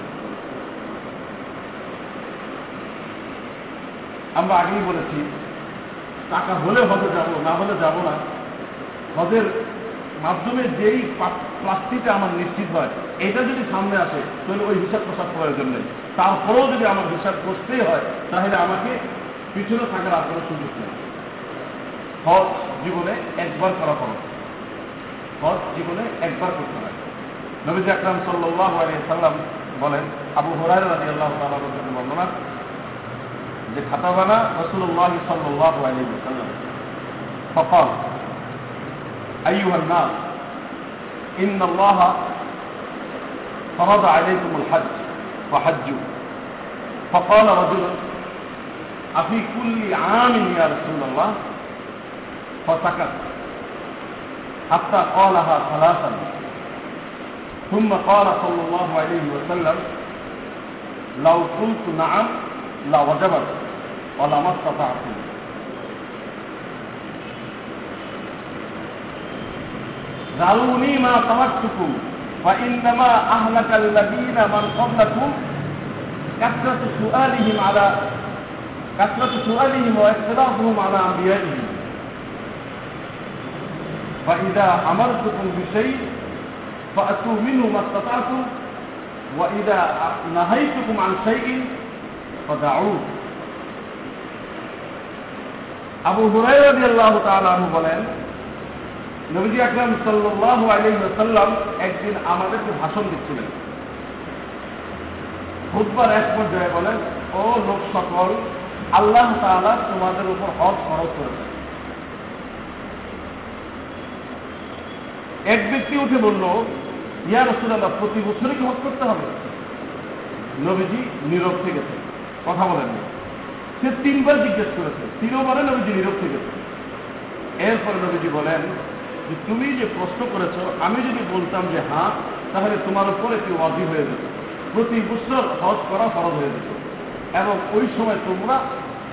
আমরা আগেই বলেছি, টাকা হলে হজে যাব, না হলে যাব না। হজের মাধ্যমে যেই প্রাপ্তিটা আমার নিশ্চিত হয়, এটা যদি সামনে আসে, তাহলে ওই হিসাব প্রসাদ করার জন্য। তারপরেও যদি আমার হিসাব করতেই হয়, তাহলে আমাকে পিছনে থাকার আর কোনো সুযোগ নেই। হজ জীবনে একবার করা হয় হজ জীবনে একবার করতে হয়। নবীজ আকরাম সাল্লাহ আলী সাল্লাম বলেন, আবু হরাই আলী আল্লাহ বর্ণনা, যে খাতাবানা রসুল্লাহ সাল্লাহ আলী সাল্লাম সফল أيها الناس إن الله فرض عليكم الحج فحجوا فقال رجل أفي كل عام يا رسول الله؟ فسكت. حتى قالها ثلاثا. ثم قال صلى الله عليه وسلم لو قلت نعم لوجبت ولما استطعتم ذروني ما تركتكم فإنما أهلك الذين من قبلكم كثرة سؤالهم على كثرة سؤالهم واختلافهم على أنبيائهم فإذا أمرتكم بشيء فأتوا منه ما استطعتم وإذا نهيتكم عن شيء فدعوه আবু হুরাইরাদি আল্লাহ তালু বলেন নবীজি আকরাম সাল্লাহ আলহিসাল্লাম একদিন আমাদেরকে ভাষণ দিচ্ছিলেন। বুধবার এক পর্যায়ে বলেন, ও লোক সকল, আল্লাহ তাআলা তোমাদের উপর হজ খরচ করেছেন। এক ব্যক্তি উঠে বলল, ইয়া রসুল্লাহ প্রতি বছরই কি হজ করতে হবে? নবীজি নীরব থেকেছে কথা বলেননি সে তিনবার জিজ্ঞেস করেছে তিনবারে নবীজি নীরব থেকেছে এরপরে নবীজি বলেন যে তুমি যে প্রশ্ন করেছ, আমি যদি বলতাম যে হ্যাঁ তাহলে তোমার উপর একটি ওয়াজি হয়ে যেত। প্রতি বছর হজ করা ফরজ হয়ে যেত। এবং ওই সময় তোমরা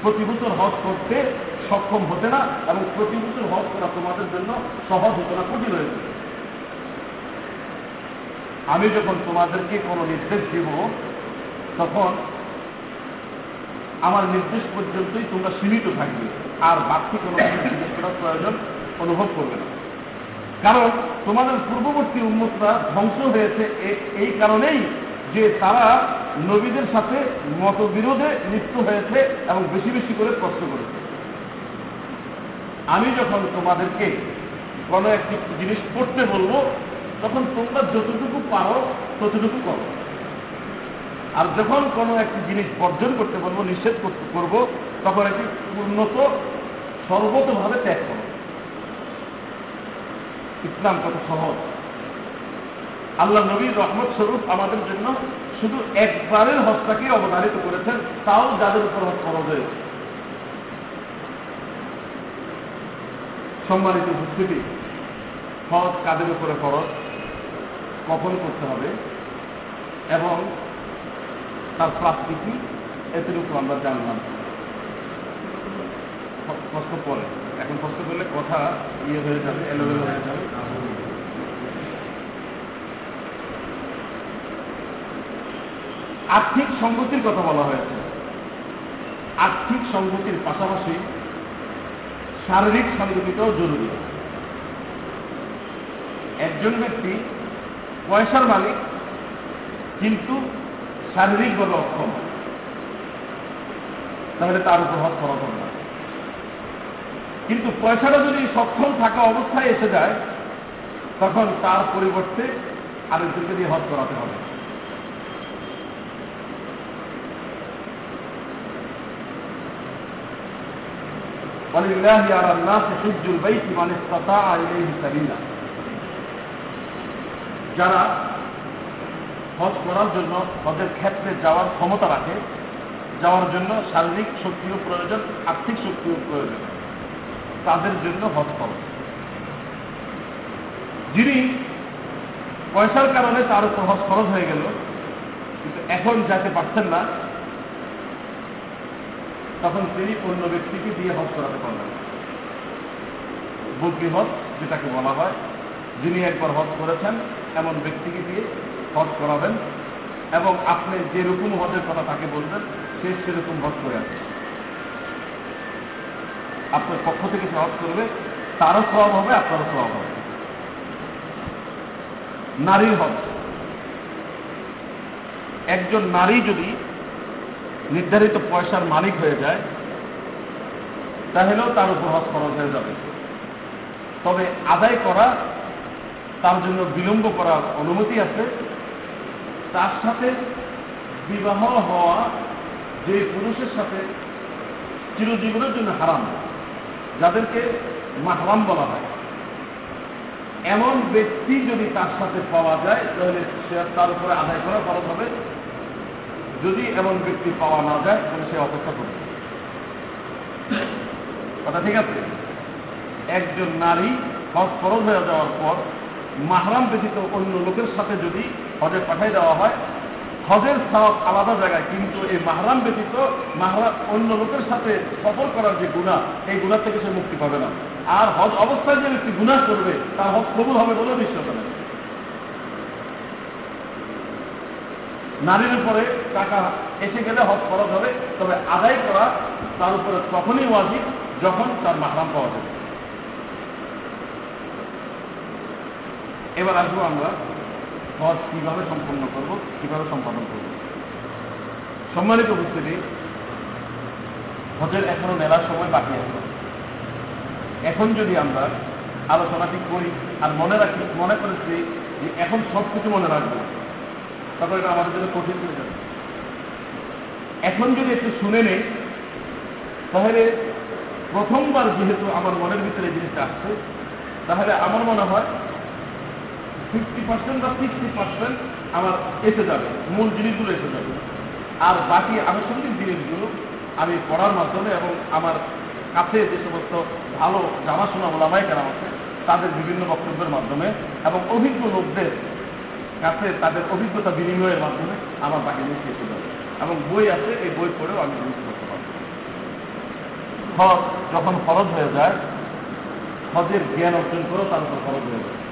প্রতি বছর হজ করতে সক্ষম হতে না, এবং প্রতি বছর হজ করা তোমাদের জন্য সহজ হতো না, কঠিন হয়ে যেত। আমি যখন তোমাদেরকে কোনো নির্দেশ দিব, তখন আমার নির্দেশ পর্যন্তই তোমরা সীমিত থাকবে। আর বাকি কোনো জিজ্ঞেস করার প্রয়োজন অনুভব করবে না। কারণ তোমাদের পূর্ববর্তী উন্মতরা ধ্বংস হয়েছে এই কারণেই যে তারা নবীদের সাথে মতবিরোধে লিপ্ত হয়েছে এবং বেশি বেশি করে প্রশ্ন করেছে। আমি যখন তোমাদেরকে কোনো একটি জিনিস করতে বলব, তখন তোমরা যতটুকু পারো ততটুকু করো। আর যখন কোনো একটি জিনিস বর্জন করতে বলব, নিষেধ করতে করব, তখন এটি উন্নত সর্বতভাবে ত্যাগ করো। ইসলাম কত সহজ? আল্লাহ নবীর রহমত স্বরূপ আমাদের জন্য শুধু একবারের হজটাকে অবধারিত করেছেন, তাও যাদের উপর খরচ হয়েছে। সম্মানিত উপস্থিতি, হজ কাদের উপরে খরচ কখন করতে হবে? এবং তার প্রাপ্তি কি? এতটুকু আমরা জানলাম। প্রশ্ন পরে। এখন প্রশ্ন করলে কথা ইয়ে হয়ে যাবে এলোভেলো হয়ে যাবে। আর্থিক সংগতির কথা বলা হয়েছে। আর্থিক সংগতির পাশাপাশি শারীরিক সংগতিটাও জরুরি। একজন ব্যক্তি পয়সার মালিক, কিন্তু শারীরিকভাবে অক্ষম। তাহলে তার উপর হজ করা হবে কিন্তু পয়সাটা যদি সক্ষম থাকা অবস্থায় এসে যায় তখন তার পরিবর্তে আরেকজনকে দিয়ে হজ করাতে হবে ولله على الناس حج البيت من استطاع إليه سبيلا যারা হজ করার জন্য হজের ক্ষেত্রে যাওয়ার ক্ষমতা রাখে যাওয়ার জন্য শারীরিক শক্তিও প্রয়োজন আর্থিক শক্তিও প্রয়োজন তাদের জন্য হজ খরচ যিনি পয়সার কারণে তার উপর হজ খরচ হয়ে গেল, কিন্তু এখন যেতে পারছেন না, তখন তিনি অন্য ব্যক্তিকে দিয়ে হজ করাতে পারবেন। বদ্রি হজ, যেটাকে বলা হয়, যিনি একবার হজ করেছেন, এমন ব্যক্তিকে দিয়ে হজ করাবেন, এবং আপনি যেরকম হজের কথা তাকে বলবেন, সে সেরকম হজ করে আছে আপনার পক্ষ থেকে সে হজ করবে, তারও স্বভাব হবে, আপনারও স্বভাব হবে। নারীর হজ একজন নারী যদি নির্ধারিত পয়সার মালিক হয়ে যায়, তাহলেও তার উপর খরচ হয়ে যাবে। তবে আদায় করা, তার জন্য বিলম্ব করার অনুমতি আছে। তার সাথে বিবাহ হওয়া যে পুরুষের সাথে চিরজীবনের জন্য হারাম। যাদেরকে মাহরাম বলা হয়। এমন ব্যক্তি যদি তার সাথে পাওয়া যায়, তাহলে সে তার উপরে আদায় করা খরচ হবে। যদি এমন ব্যক্তি পাওয়া না যায়, তাহলে সে অপেক্ষা করবে। কথা ঠিক আছে? একজন নারী হজ ফরজ হয়ে যাওয়ার পর মাহরাম ব্যতীত অন্য লোকের সাথে যদি হজে পাঠাই দেওয়া হয় হজের সব আলাদা জায়গায়, কিন্তু এই মাহরাম ব্যতীত মাহরাম অন্য লোকের সাথে সফর করার যে গুণা এই গুণা থেকে সে মুক্তি পাবে না। আর হজ অবস্থায় যে ব্যক্তি গুণা করবে, তার হজ কবুল হবে বলে বিশ্বাস নেই নারীর উপরে টাকা এসে গেলে হজ খরচ হবে, তবে আদায় করা তার উপরে তখনই ওয়াজিব যখন তার মাহরাম পাওয়া যাবে এবার আসব আমরা হজ কীভাবে সম্পন্ন করব, কীভাবে সম্পাদন করব। সম্মানিত উপস্থিতি হজের এখনও মেলার সময় বাকি আছে। এখন যদি আমরা আলোচনাটি করি আর মনে রাখি, মনে করেছি যে এখন সব কিছু মনে রাখব, তখন এটা আমাদের জন্য কঠিন হয়ে যাবে। এখন যদি একটু শুনে নেই, তাহলে প্রথমবার যেহেতু আমার মনের ভিতরে জিনিসটা আসছে, তাহলে আমার মনে হয় ফিফটি পার্সেন্ট বা সিক্সটি পার্সেন্ট আমার এসে যাবে, মূল জিনিসগুলো এসে যাবে। আর বাকি আনুষঙ্গিক জিনিসগুলো আমি পড়ার মাধ্যমে এবং আমার কাছে যে সমস্ত ভালো জানাশোনা ওলামাই কেনা আছে, তাদের বিভিন্ন বক্তব্যের মাধ্যমে এবং অভিজ্ঞ লোকদের কাছে তাদের অভিজ্ঞতা বিনিময়ের মাধ্যমে আমার বাকি জিনিস এসে যাবে। এবং বই আছে, এই বই পড়েও আমি জিনিস করতে পারব। হজ যখন খরচ হয়ে যায় হজের জ্ঞান অর্জন করেও তার উপর খরচ হয়ে যায়।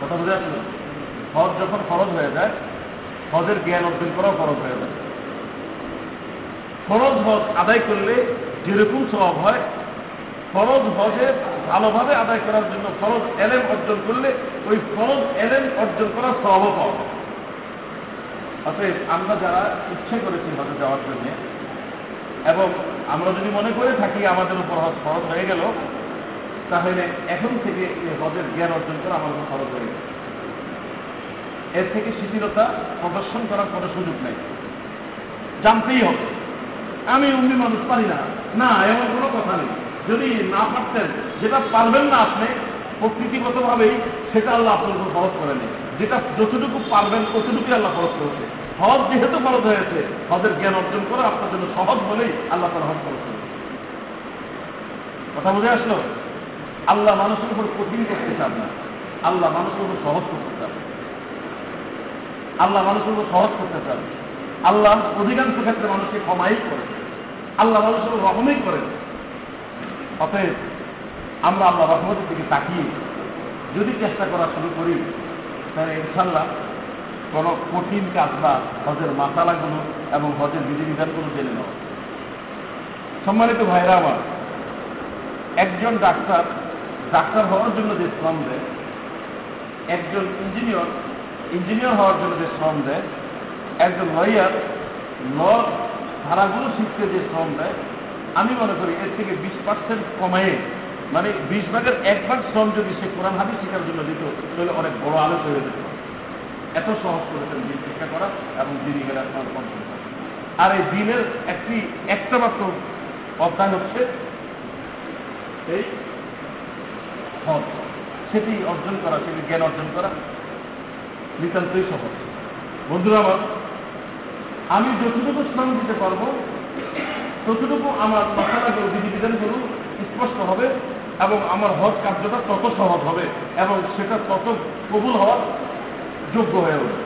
কথা বুঝে আসলো? হজ যখন খরচ হয়ে যায়, হজের জ্ঞান অর্জন করাও খরচ হয়ে যায়। ফরজ হজ আদায় করলে যেরকম স্বভাব হয়, ফরজ হজে ভালোভাবে আদায় করার জন্য ফরজ এলেম অর্জন করলে ওই ফরজ এলেম অর্জন করার স্বভাবও পাওয়া অতএব আমরা যারা ইচ্ছে করেছি হজে যাওয়ার জন্য, এবং আমরা যদি মনে করে থাকি আমাদের উপর হজ ফরজ হয়ে গেল তাহলে এখন থেকে এই হজের জ্ঞান অর্জন করা আমার উপর খরচ হয়ে এর থেকে শিথিলতা প্রদর্শন করার কোনো সুযোগ নেই। জানতেই হবে। আমি অমনি মানুষ পারি না। না, এমন কোনো কথা নেই। যদি না পারতেন, যেটা পারবেন না আপনি, প্রকৃতিগতভাবেই সেটা আল্লাহ আপনার উপর ফরজ করেনি যেটা যতটুকু পারবেন ততটুকুই আল্লাহ ফরজ করেছে। হজ যেহেতু ফরজ হয়েছে হজের জ্ঞান অর্জন করা আপনার জন্য সহজ বলেই আল্লাহ তালা হজ ফরজ করেছে। কথা বুঝে আসলো? আল্লাহ মানুষের উপর কঠিন করতে চান না। আল্লাহ মানুষের উপর সহজ করতে চান। আল্লাহ মানুষের উপর সহজ করতে চান। আল্লাহ অধিকাংশ ক্ষেত্রে মানুষকে ক্ষমাই করে আল্লাহ মানুষের উপর রহমই করেন। অতএব আমরা আল্লাহ রহমতের দিকে তাকিয়ে যদি চেষ্টা করা শুরু করি, তাহলে ইনশাল্লাহ কোনো কঠিন কাজ না হজের মাসালাগুলো এবং হজের বিধিবিধানগুলো জেনে নেওয়া সম্মানিত ভাইরা আমার, একজন ডাক্তার ডাক্তার হওয়ার জন্য যে শ্রম দেয়, একজন ইঞ্জিনিয়র ইঞ্জিনিয়র হওয়ার জন্য যে শ্রম দেয়, একজন লয়ার ল ধারাগুলো শিখতে যে শ্রম দেয়, আমি মনে করি এর থেকে বিশ পার্সেন্ট কমায়ে মানে বিশ ভাগের এক ভাগ শ্রম যদি সে কোরআন হাদিস শেখার জন্য দিত, তাহলে অনেক বড় আলোচ হয়ে যেত। এত সহজ করেছেন দিন শিক্ষা করা এবং দিনই গেলে আপনার আর এই দিনের একটি, একটা মাত্র অধ্যায় হচ্ছে এই হজ সেটি অর্জন করা, সেটি জ্ঞান অর্জন করা নিতান্তই সহজ। বন্ধুরা আমার, আমি যতটুকু শ্রম দিতে পারব, ততটুকু আমার মশালাগুলো বিধিবিধানগুলো স্পষ্ট হবে, এবং আমার হজ কার্যটা তত সহজ হবে, এবং সেটা তত কবুল হওয়ার যোগ্য হয়ে উঠবে।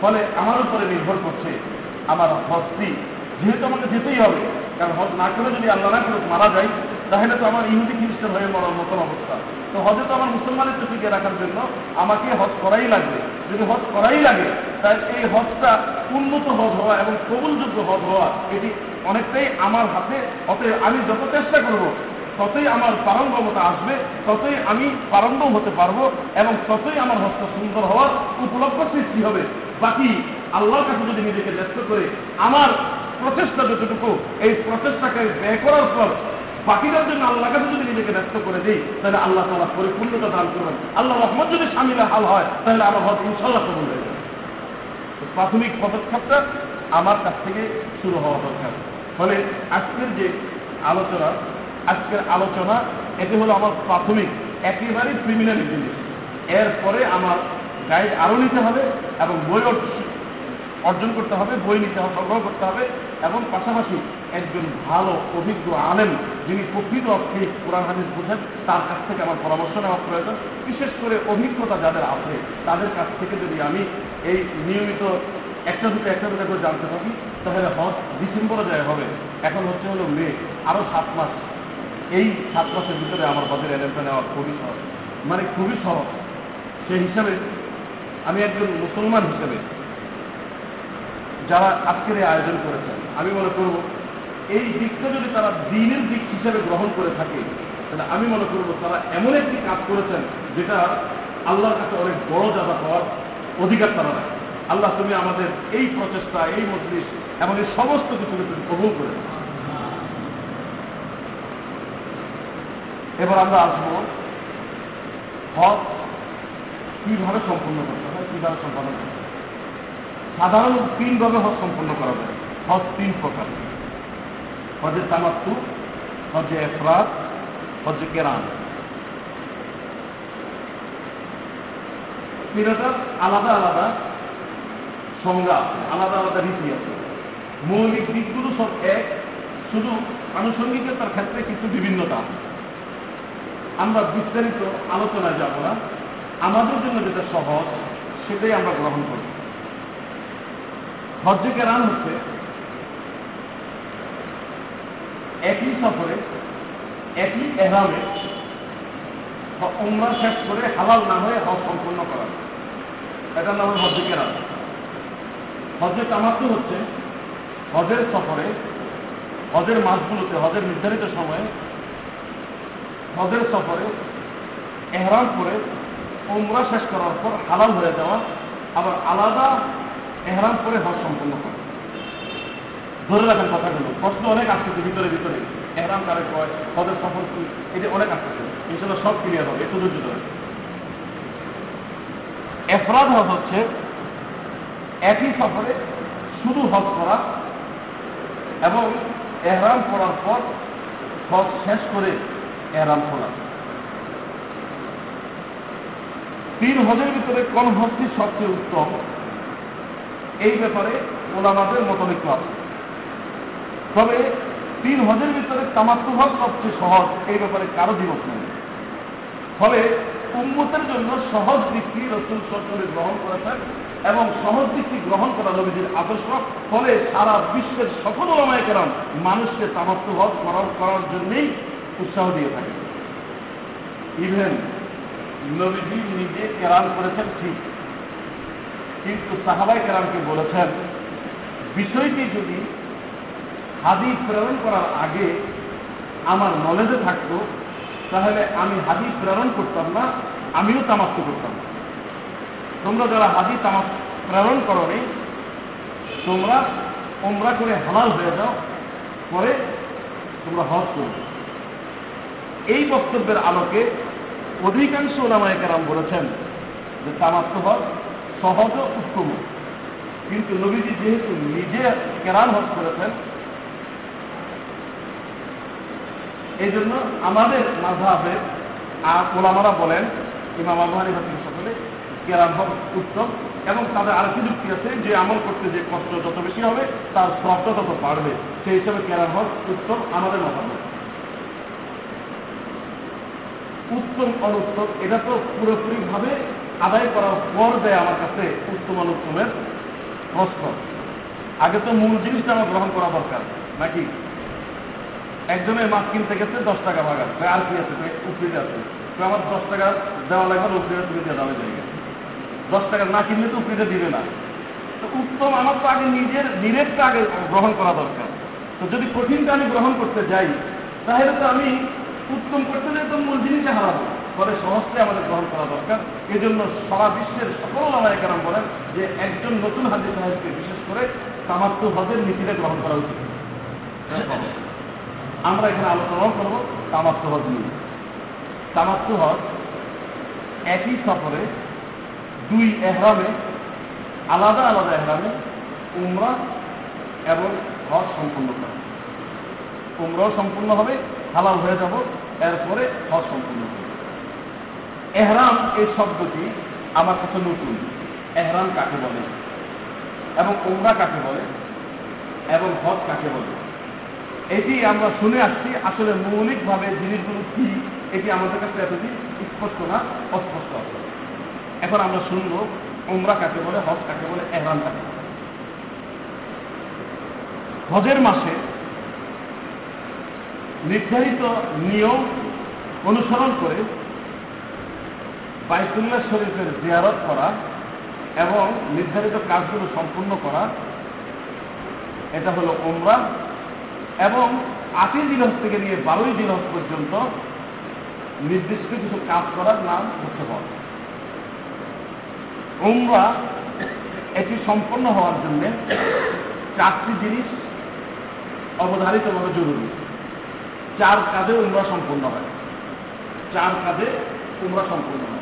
ফলে আমার উপরে নির্ভর করছে আমার হজটি। যেহেতু আমাকে যেতেই হবে কারণ হজ না করে যদি আল্লাহ না করে মারা যায়, তাহলে তো আমার ইহুদি খ্রিস্টান হয়ে মরার মতন অবস্থা। তো হজে তো আমার মুসলমানের চোখে রাখার জন্য আমাকে হজ করাই লাগবে। যদি হজ করাই লাগে তাই এই হজটা উন্নত হজ হওয়া এবং কবুলযোগ্য হজ হওয়া, এটি অনেকটাই আমার হাতে। অতএব আমি যত চেষ্টা করব, ততই আমার পারঙ্গমতা আসবে, ততই আমি পারঙ্গম হতে পারব এবং ততই আমার হস্ত সুন্দর হওয়ার উপলক্ষ সৃষ্টি হবে। বাকি আল্লাহর কাছে যদি নিজেকে ব্যস্ত করে, আমার প্রচেষ্টা যতটুকু, এই প্রচেষ্টাকে ব্যয় করার পর বাকিটার জন্য আল্লাহ কাছে যদি নিজেকে ব্যস্ত করে দিই, তাহলে আল্লাহ তালা পরিপূর্ণতা দান করবেন। আল্লাহ রহমত যদি সামিলে হাল হয়, তাহলে আমার হজ ইনশাল্লাহ কবুল হয়ে যাবে। প্রাথমিক পদক্ষেপটা আমার কাছ থেকে শুরু হওয়া দরকার। ফলে আজকের যে আলোচনা, আজকের আলোচনা, এটি হলো আমার প্রাথমিক, একেবারেই প্রিমিনারি জিনিস। এরপরে আমার গাইড আরও নিতে হবে এবং বই অর্জন করতে হবে, বই নিতে হবে, সংগ্রহ করতে হবে এবং পাশাপাশি একজন ভালো, অভিজ্ঞ আলেম যিনি প্রকৃত অর্থে কোরআন, হাদিস বোঝেন, তার কাছ থেকে আমার পরামর্শ নেওয়া প্রয়োজন। বিশেষ করে অভিজ্ঞতা যাদের আছে, তাদের কাছ থেকে যদি আমি এই নিয়মিত একটা দুটো একটা দুটো করে জানতে পারি, তাহলে হজ ডিসেম্বরে যায় হবে, এখন হচ্ছে হলো মে আরও সাত মাস। এই সাত মাসের ভিতরে আমার হজের এলেমটা নেওয়া খুবই সহজ। মানে খুবই সহজ। সেই হিসাবে আমি একজন মুসলমান হিসেবে যারা আজকের এই আয়োজন করেছেন, আমি মনে করব এই দিকটা যদি তারা দিনের দিক হিসেবে গ্রহণ করে থাকে, তাহলে আমি মনে করব তারা এমন একটি কাজ করেছেন যেটা আল্লাহর কাছে অনেক বড় জাদা পাওয়ার অধিকার তারা রাখে। আল্লাহ তুমি আমাদের এই প্রচেষ্টা, এই মজলিস এবং এই সমস্ত কিছুকে তুমি কবুল করে এবার আমরা আসব হজ কীভাবে সম্পূর্ণ করতে হয়, কীভাবে সম্পন্ন করতে সাধারণ তিনভাবে হজ সম্পন্ন করা যায়। হজ তিন প্রকার। হজে তামাত্তু হজে এফরাত, হজে কেরান আলাদা আলাদা সংজ্ঞা আলাদা আলাদা রীতি আছে। মৌলিক দিকগুলো সব এক, শুধু আনুষঙ্গিকতার ক্ষেত্রে কিছু বিভিন্নতা আছে। আমরা বিস্তারিত আলোচনায় যাব না। আমাদের জন্য যেটা সহজ, সেটাই আমরা গ্রহণ করব। হজ্জে কেরান হচ্ছে। একই সফরে, একই এহরামে উমরা শেষ করে হালাল না হয়ে হজ সম্পূর্ণ করা। এটার নাম হজ্জে কেরান হজে তামাত্ম হচ্ছে হজের সফরে, হজের মাসগুলোতে, হজের নির্ধারিত সময়ে হজের সফরে এহরাম করে উমরা শেষ করার পর হালাল হয়ে যাওয়া আবার আলাদা এহরাম করে হজ সম্পন্ন করা। ধরে রাখেন কথাগুলো। প্রশ্ন অনেক আসতেছে ভিতরে ভিতরে। এহরাম কারে কয়? হজের সফর কি? এটা অনেক আসতেছে। ইনশাল্লাহ সব ক্লিয়ার হবে, একটু ধৈর্য ধরে এফরাদ হজ হচ্ছে একই সফরে শুধু হজ করা এবং এহরাম করার পর হজ শেষ করে এহরাম করা তিন হজের ভিতরে কোন হজটি সবচেয়ে উত্তম? এই ব্যাপারে ওলামাদের মতলৈক্য আছে। তবে তিন হজের ভিতরে তামাত্ম হজ সবচেয়ে সহজ, এই ব্যাপারে কারও দিবস নেই। ফলে উন্মতের জন্য সহজ দিকটি রসুল সরকারে গ্রহণ করেছেন এবং সহজ দিকটি গ্রহণ করা নবীজির আদর্শ। ফলে সারা বিশ্বের সকল ওলামায় কেরাম মানুষকে তামাত্ম হজ করার করার জন্যেই উৎসাহ দিয়ে থাকে। ইভেন নবীজি নিজে কেরাম করেছেন ঠিক। কিন্তু সাহাবাই কেরামকে বলেছেন, বিষয়টি যদি হাদিস প্রেরণ করার আগে আমার নলেজে থাকতো, তাহলে আমি হাদিস প্রেরণ করতাম না, আমিও তামাক্ত করতাম তোমরা যারা হাদিস তামাক প্রেরণ করো নি তোমরা ওমরা করে হালাল হয়ে যাও, পরে তোমরা হজ করবে এই বক্তব্যের আলোকে অধিকাংশ ওলামায় কেরাম বলেছেন যে তামাত্ম হজ সহজ উত্তম। কিন্তু নবীজি যেহেতু নিজে কেরান হজ করেছেন এই জন্য আমাদের মাঝাবের আর ওলামারা বলেন, ইমাম আবু হানিফা থেকে সকলে কেরান হজ উত্তম এবং তাদের আরেকটি যুক্তি আছে, যে আমল করতে যে কষ্ট যত বেশি হবে, তার শ্রদ্ধা তত বাড়বে। সেই হিসাবে কেরান হজ উত্তম আমাদের মতামত উত্তম অনুত্তম, এটা তো পুরোপুরি ভাবে আদায় করার পর দেয় আমার কাছে উত্তম অনুত্তমের প্রশ্ন। আগে তো মূল জিনিসটা আমার গ্রহণ করা দরকার, নাকি? একজনের মাছ কিনতে গেছে, দশ টাকা ভাগা আর কি আছে? উপরে আছে। তো আমার দশ টাকা দেওয়া লাগবে উপরে তুমি দিয়ে দামে জায়গা দশ টাকা না কিনলে তো উপরে দিবে না। তো উত্তম আমার তো আগে নিজের ডিরেক্টটা আগে গ্রহণ করা দরকার। তো যদি কঠিনটা আমি গ্রহণ করতে যাই, তাহলে তো আমি উত্তম করতে গেলে তো মূল জিনিসে হারাবো। ফলে সহজে আমাদের গ্রহণ করা দরকার। এই জন্য সারা বিশ্বের সকল আমায় কেন বলেন যে একজন নতুন হাদিস সাহেবকে বিশেষ করে তামাত্ম হজের নীতিটা গ্রহণ করা উচিত। আমরা এখানে আলোচনাও করব তামাত্ম হজ নিয়ে। তামাত্ম হজ একই সফরে, দুই এহরামে, আলাদা আলাদা এহরামে উমরা এবং হজ সম্পূর্ণ করা। উমরাও সম্পূর্ণ হবে, হালাল হয়ে যাব, এরপরে হজ সম্পূর্ণ হবে। এহরাম এই শব্দটি আমার কাছে নতুন। এহরাম কাকে বলে? এবং ওমরা কাকে বলে? এবং হজ কাকে বলে? এটি আমরা শুনে আসছি। আসলে মৌলিকভাবে জিনিসগুলো কি, এটি আমাদের কাছে এতদিন স্পষ্ট না, অস্পষ্ট আছে। এখন আমরা শুনব ওমরা কাকে বলে, হজ কাকে বলে, এহরাম কাকে বলে। হজের মাসে নির্ধারিত নিয়ম অনুসরণ করে বাইতুল্লাহ শরীফের জিয়ারত করা এবং নির্ধারিত কাজগুলো সম্পূর্ণ করা, এটা হলো ওমরা এবং আটই দিন থেকে নিয়ে বারোই দিন পর্যন্ত নির্দিষ্ট কিছু কাজ করার নাম হচ্ছে হজ। ওমরা এটি সম্পন্ন হওয়ার জন্য চারটি জিনিস অবধারিতভাবে জরুরি। চার কাজে উমরা সম্পূর্ণ হয়। চার কাজে উমরা সম্পূর্ণ হয়।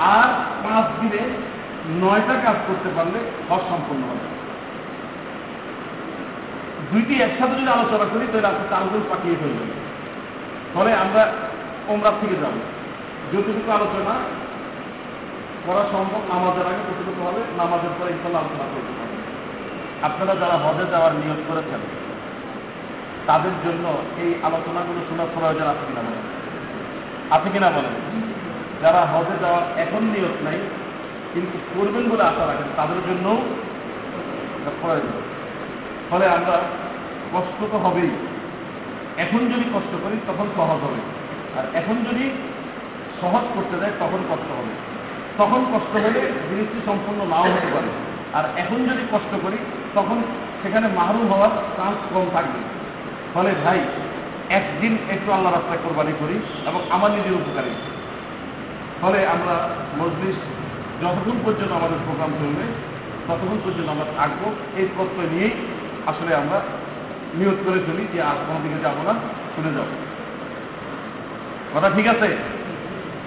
আর পাঁচ দিনে নয়টা কাজ করতে পারলে হজ সম্পূর্ণ হবে। দুইটি একসাথে যদি আলোচনা করি, তাহলে আপনি চারজন পাঠিয়ে ফেলবেন। ফলে আমরা ওমরার থেকে যাব। যতটুকু আলোচনা করা সম্ভব, নামাজের আগে কতটুকু হবে, নামাজের পরে ইনশাল্লাহ আলোচনা করতে পারবে। আপনারা যারা হজে যাওয়ার নিয়োগ করেছেন, তাদের জন্য এই আলোচনাগুলো শোনার প্রয়োজন আছে কিনা বলেন। আছে কিনা বলেন? যারা হজে যাওয়ার এখন নিয়োগ নাই, কিন্তু করবেন বলে আশা রাখেন, তাদের জন্যও প্রয়োজন। ফলে আমরা কষ্ট তো হবেই। এখন যদি কষ্ট করি, তখন সহজ হবে। আর এখন যদি সহজ করতে যায় তখন কষ্ট হবে। তখন কষ্ট হলে জিনিসটি সম্পূর্ণ নাও হতে পারে। আর এখন যদি কষ্ট করি, তখন সেখানে মাহরুম হওয়ার চান্স কম থাকবে। ফলে ভাই, একদিন একটু আল্লাহ রাস্তায় কোরবানি করি এবং আমার নিজের উপকারী। ফলে আমরা মজলিস যতক্ষণ পর্যন্ত আমাদের প্রোগ্রাম চলবে ততক্ষণ পর্যন্ত আমরা থাকব। এই প্রত্যয় নিয়েই আসলে আমরা নিয়োগ করে চলি যে আর কোনো দিকে যাব না শুনে যাব। কথা ঠিক আছে?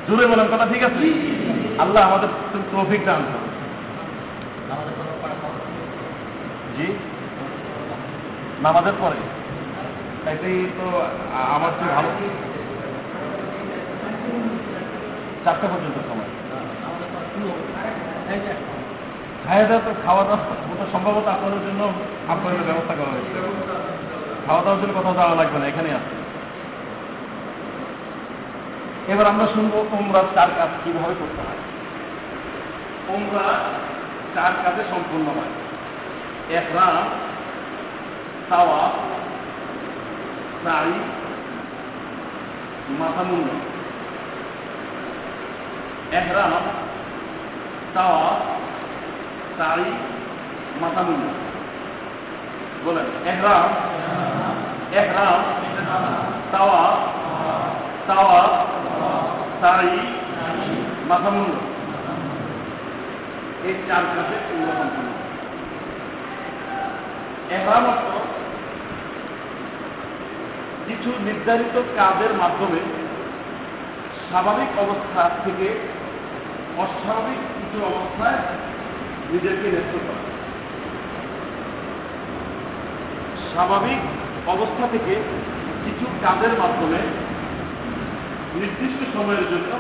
জোরে বলেন কথা ঠিক আছে? আল্লাহ আমাদের ট্রফিক দান। জি? নামাজের পরে? এটাই তো আমার চেয়ে ভালো। চারটে পর্যন্ত সময়। খাওয়া দাওয়া তো খাওয়া দাওয়া সম্ভবত আপনাদের জন্য আপনাদের ব্যবস্থা করা হয়েছে। খাওয়া দাওয়ার জন্য কোথাও যাওয়া লাগবে না, এখানেই আছে। এবার আমরা শুনব উমরার চার কাজ কীভাবে করতে হয়। উমরা চার কাজে সম্পূর্ণ হয়। এক একরাম তাওয়া সাড়ি মাথা মুন্ড এহরাম তাওয়া সাড়ি মাথা মুন্ড। বলেন এহরাম এহরাম তাওয়া তাওয়া মুন্ড। এই চার উমরা সম্পূর্ণ এহরাম অর্থ কিছু নির্ধারিত কাজের মাধ্যমে স্বাভাবিক অবস্থা থেকে অস্বাভাবিক কিছু অবস্থায় নিজেকে ন্যস্ত করা। স্বাভাবিক অবস্থা থেকে কিছু কাজের মাধ্যমে নির্দিষ্ট সময়ের জন্য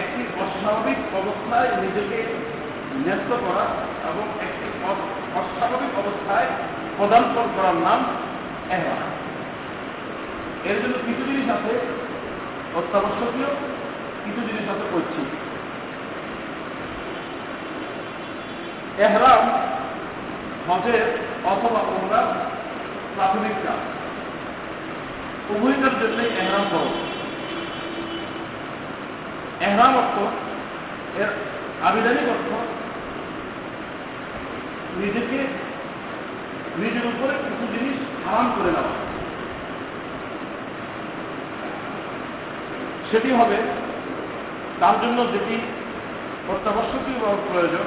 একটি অস্বাভাবিক অবস্থায় নিজেকে ন্যস্ত করা এবং একটি অস্বাভাবিক অবস্থায় পদার্পণ করার নাম এহরাম। এর জন্য কিছু জিনিস আছে অত্যাবশ্যকীয়, কিছু জিনিস আছে ঐচ্ছিক। এহরাম, হজের অথবা ওমরার প্রাথমিক কাজ। উভয়টার জন্যই এহরাম করো এহরাম অর্থ, এর আবিধানিক অর্থ, নিজেকে নিজের উপরে কিছু জিনিস হারাম করে নেওয়া সেটি হবে তার জন্য যেটি অত্যাবশ্যকীয় প্রয়োজন।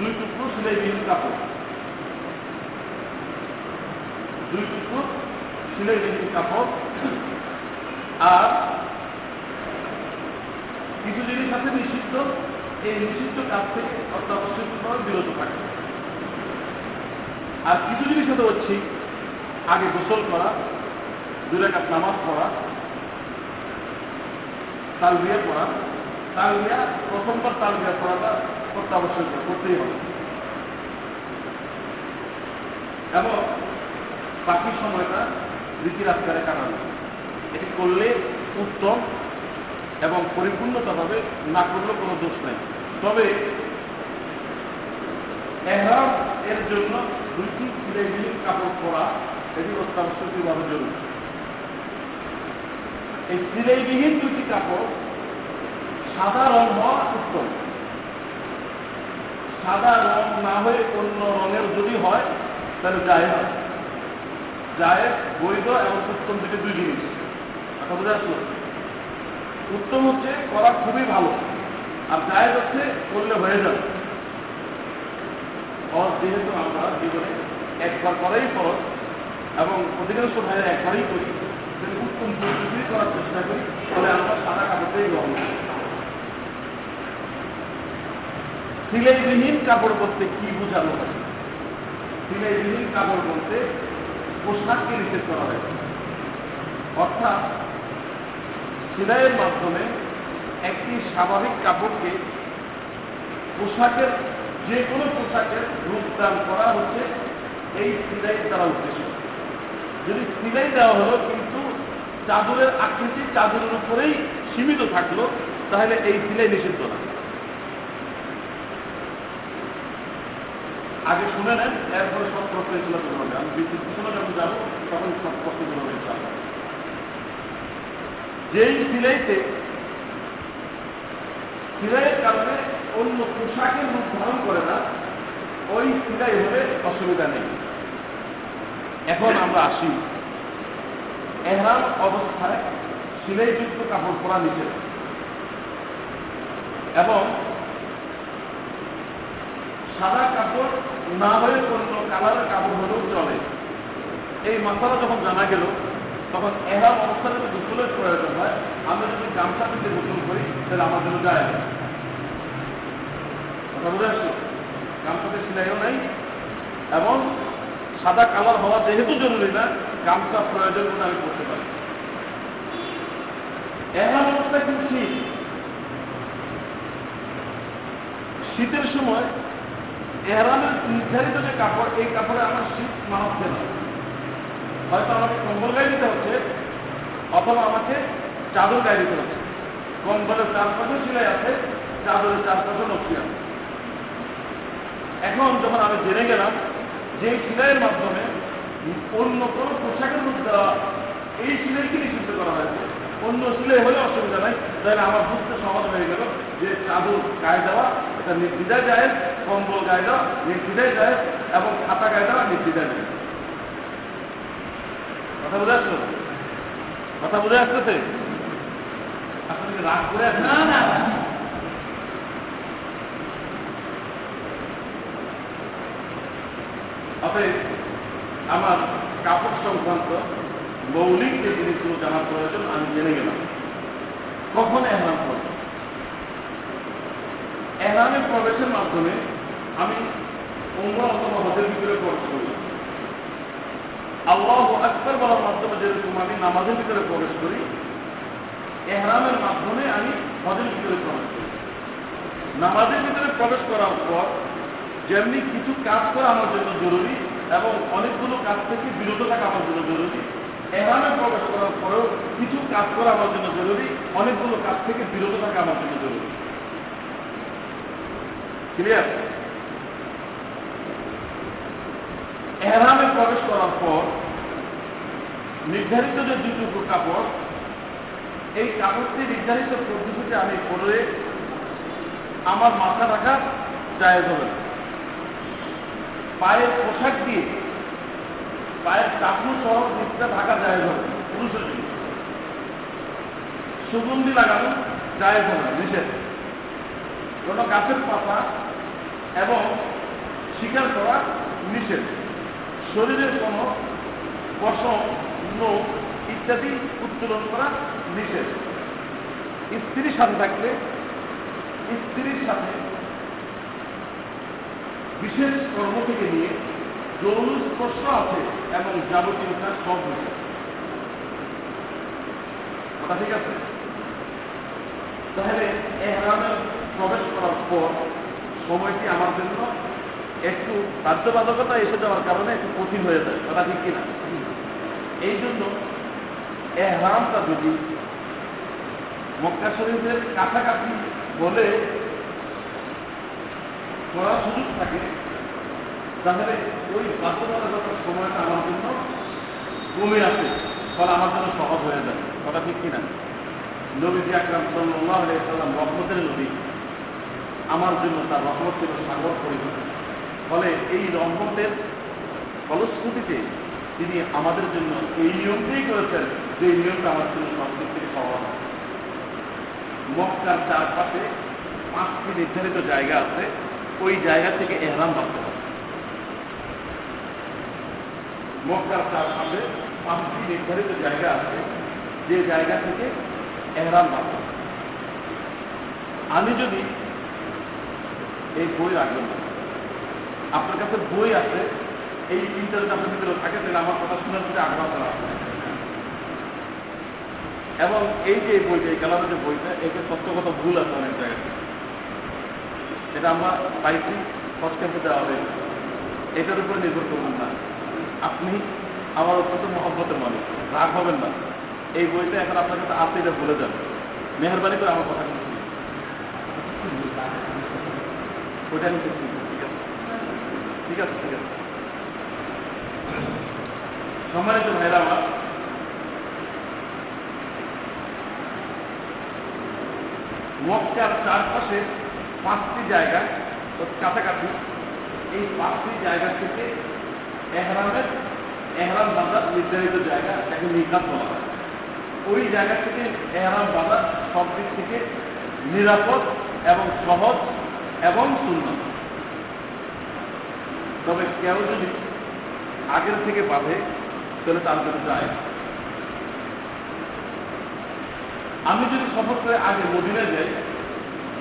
দুই টুকরো সিলাইবিহীন কাপড় দুই টুকরো সিলাইবিহীন কাপড় আর কিছু জিনিস আছে নিষিদ্ধ। এই নিষিদ্ধ কাজ থেকে অত্যাবশ্যকীয়ভাবে বিরত থাকে আর কিছু জিনিস হতে হচ্ছে আগে গোসল করা, দুই রেখাত নামাজ পড়া, তালবিয়া পড়া। তালবিয়া, প্রথমবার তাল তালবিয়া পড়াটা করতে আবশ্যক করতেই হবে। এবং বাকি সময়টা রীতি রাজগারে কাটানো। এটি করলে উত্তম এবং পরিপূর্ণতাভাবে না করলেও কোনো দোষ নেই। তবে এহরাম এর জন্য দুইটি সিলাইবিহীন কাপড় পরা এটি অত্যাবশ্যকীয়ভাবে জরুরি। এই সিলাইবিহীন দুটি কাপড় সাদা রং হওয়া উত্তম। সাদা রং না হয়ে অন্য রঙের যদি হয়, তাহলে যায় না যায় বৈধ এবং উত্তম দুটি দুই জিনিস। কথা বোঝা আসলো? উত্তম হচ্ছে করা খুবই ভালো, আর জায়েজ হচ্ছে করলে হয়ে যাবে। ফরজ, যেহেতু আমরা জীবনে একবার করাই ফরজ, এবং অধিকাংশ ভাইয়ের একবারই করি উত্তম যদি করার চেষ্টা করি, তাহলে আমরা সাদা কাপড়টাই গ্রহণ করি। সিলাইবিহীন কাপড় বলতে কি বোঝানো হয় সিলাইবিহীন কাপড় বলতে পোশাককে নিষেধ করা হয়েছে? অর্থাৎ সিলাইয়ের মাধ্যমে একটি স্বাভাবিক কাপড়কে পোশাকের যে কোনো পোশাকের রূপদান করা হচ্ছে এই সিলাই দ্বারা উদ্দেশ্য। যদি সিলাই দেওয়া হলো কিন্তু চাদরের আকৃতি চাদরের উপরেই সীমিত থাকল, তাহলে এই সিলাই নিষিদ্ধ না। আগে শুনে নেন, এরপরে সব প্রশ্ন এগুলো হবে আমি বিদ্যুৎ পিছনে যখন যাব, তখন সব প্রশ্নগুলো হবে ইনশাআল্লাহ। যেই সিলাইতে, সিলাইয়ের কারণে অন্য পোশাকের রূপ ধারণ করে না, ওই সিলাই হলে অসুবিধা নেই। এখন আমরা আসি। এহরাম অবস্থায় সিলাইযুক্ত কাপড় পরা নিষেধ এবং সাদা কাপড় না হয়ে অন্য কালারের কাপড় হলেও চলে। এই মশালা যখন জানা গেল, তখন এরা অবস্থানে যদি গোসলের প্রয়োজন হয়, আমরা যদি গামছা থেকে গোসল করি, তাহলে আমার জন্য যায় না। কথা বুঝে আসলো? গামছাতে সিলাইও নাই, এবং সাদা কালার হওয়া যেহেতু জরুরি না, গামছা প্রয়োজন বলে আমি করতে পারি। এরা অবস্থা কিন্তু শীত। শীতের সময় এহরামের নির্ধারিত যে কাপড়, এই কাপড়ে আমার শীত মানাচ্ছে না। হয়তো আমাকে কম্বল গায়ে দিতে হচ্ছে, অথবা আমাকে চাদর গায়ে দিতে হচ্ছে। কম্বলের চারপাশে সিলাই আছে, চাদরের চারপাশে নকশি আছে। এখন যখন আমি জেনে গেলাম যে সিলাইয়ের মাধ্যমে অন্য কোনো পোশাকের মধ্যে এই সিলাইকে নিষিদ্ধ করা হয়েছে অন্য সিলাই হলে অসুবিধা নাই। তাহলে আমার বুঝতে সহজ হয়ে গেল যে চাদর গায়ে দেওয়া এটা নির্দিদায় যায় কম্বল গায়ে দেওয়া নির্দিদায় যায় এবং খাতা গায়ে দেওয়া নির্দিদায় যায়। কথা বুঝে আসলো কথা বুঝে আসতেছে আপনি রাগ করে আছেন না না। অতএব আমার কাপড় সংক্রান্ত মৌলিক যে জিনিসগুলো জানার প্রয়োজন, আমি জেনে গেলাম। কখন এহরাম করব? এহরামে প্রবেশের মাধ্যমে আমি উমরা অথবা হজের ভিতরে প্রবেশ করি। আল্লাহ আকবর বলার মাধ্যমে যেরকম আমি নামাজের ভিতরে প্রবেশ করি, এহরামের মাধ্যমে আমি হজের ভিতরে প্রবেশ করি। নামাজের ভিতরে প্রবেশ করার পর যেমনি কিছু কাজ করা আমার জন্য জরুরি এবং অনেকগুলো কাজ থেকে বিরত থাকা আমার জন্য জরুরি এহামে প্রবেশ করার পরেও কিছু কাজ করা আমার জন্য জরুরি, অনেকগুলো কাজ থেকে বিরত থাকা আমার জন্য জরুরি ক্লিয়ার এহরামে প্রবেশ করার পর নির্ধারিত যে দুটুকু কাপড়, এই কাপড়টি নির্ধারিত পদ্ধতিতে আমি পরে আমার মাথা রাখা জায়েজ হবে। পায়ের পোশাক দিয়ে পায়ের চাকু সহ নিচটা ঢাকা জায়েজ হবে পুরুষের জন্য সুগন্ধি লাগানো জায়েজ হবে নিষেধ। কোনো গাছের পাতা এবং শিকার করা নিষেধ। শরীরের কোনো পশম নোখ ইত্যাদি উত্তোলন করা নিষেধ। স্ত্রীর সাথে থাকলে, স্ত্রীর সাথে বিশেষ কর্ম থেকে নিয়ে যৌন স্পর্শ আছে এবং যাবতীয় কাজ সব নিষেধ কথা ঠিক আছে? তাহলে এহরামে প্রবেশ করার পর সময়টি আমার জন্য একটু বাধ্যবাধকতা এসে যাওয়ার কারণে একটু কঠিন হয়ে যায়। কথা ঠিক কিনা? এই জন্য এহরামটা যদি মক্কা শরীফের কাছাকাছি বলে করার সুযোগ থাকে তাহলে ওই বাধ্যবাধকতার সময়টা আমার জন্য কমে আসে, ফলে আমার জন্য সহজ হয়ে যায়। কথা ঠিক কিনা? নবীজি আকরাম সাল্লাহ সাল্লাম রহমতের নবী। আমার জন্য তার রহমত ছিল সাগর পরিমাণ। ফলে এই রহমতের ফলশ্রুতিতে তিনি আমাদের জন্য এই নিয়মটাই করেছেন যে নিয়মটা আমার জন্য সবদিক থেকে সহজ মক্কার চারপাশে পাঁচটি নির্ধারিত জায়গা আছে। ওই জায়গা থেকে এহরাম বাঁধতে মক্কার চারপাশে পাঁচটি নির্ধারিত জায়গা আছে। যে জায়গা থেকে এহরাম হবে আমি যদি এই বই না। আপনার কাছে বই আছে, এই তিনটার আপনার ভিতরে থাকে, তাহলে আমার কথা শোনার প্রতি আগ্রহ করা এবং এই যে বইটা, এই কালারের যে বইটা, এতে সত্যগত ভুল আছে অনেক জায়গায়। এটা আমরা পাইছি ফার্স্ট ক্যাম্পে দেওয়া হবে এটার উপরে নির্ভর করবেন না। আপনি আমার অত্যন্ত মহব্বতের মানুষ রাগ হবেন না। এই বইটা এখন আপনার কাছে আছে এটা ভুলে যান। মেহরবানি করে আমার কথা ওইটা ঠিক আছে? ঠিক আছে ঠিক আছে। সম্মানিত ভাইরা আমার। মক্কার চারপাশে পাঁচটি জায়গা কাছাকাছি। এই পাঁচটি জায়গা থেকে এহরামের এহরাম বাজার নির্ধারিত জায়গা, তাকে নিকাত বলা হয়। ওই জায়গা থেকে এহরাম বাজার সব দিক থেকে নিরাপদ এবং সহজ এবং শূন্য তবে কেউ যদি আগের থেকে বাঁধে, তাহলে তার জন্য যায় আমি যদি সফর করে আগে মদিনায় যাই,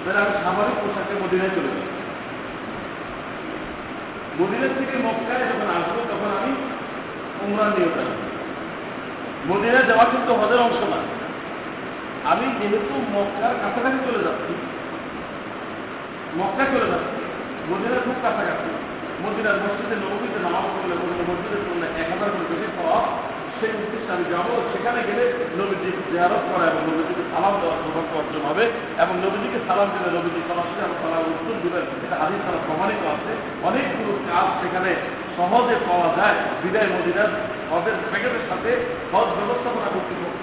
তাহলে আমি স্বাভাবিক পোশাকে মদিনায় চলে যাই। মদিনার থেকে মক্কায় যখন আসব, তখন আমি উমরা নিয়ে যাব। মদিনায় যাওয়া কিন্তু হজের অংশ না। আমি যেহেতু মক্কার কাছাকাছি চলে যাচ্ছি মক্কা চলে যাচ্ছি, মদিনার খুব কাছাকাছি। মদিনার মসজিদে নবীতে নামাজ করলে মদিনা মসজিদে পড়লে এক হাজার করে বেশি পাওয়া সেই সেখানে গেলে নবীজি জিয়ারত করা এবং নবীজিকে সালাম দেওয়ার সৌভাগ্য অর্জন হবে এবং নবীজিকে সালাম দিলে নবীজি সরাসরি আমার সালাম উত্তর দিবেন। এটা দ্বারা প্রমাণিত আছে। অনেকগুলো কাজ সেখানে সহজে পাওয়া যায়। বিদায় মদিনার হজের প্যাকেটের সাথে হজ ব্যবস্থাপনা কর্তৃপক্ষ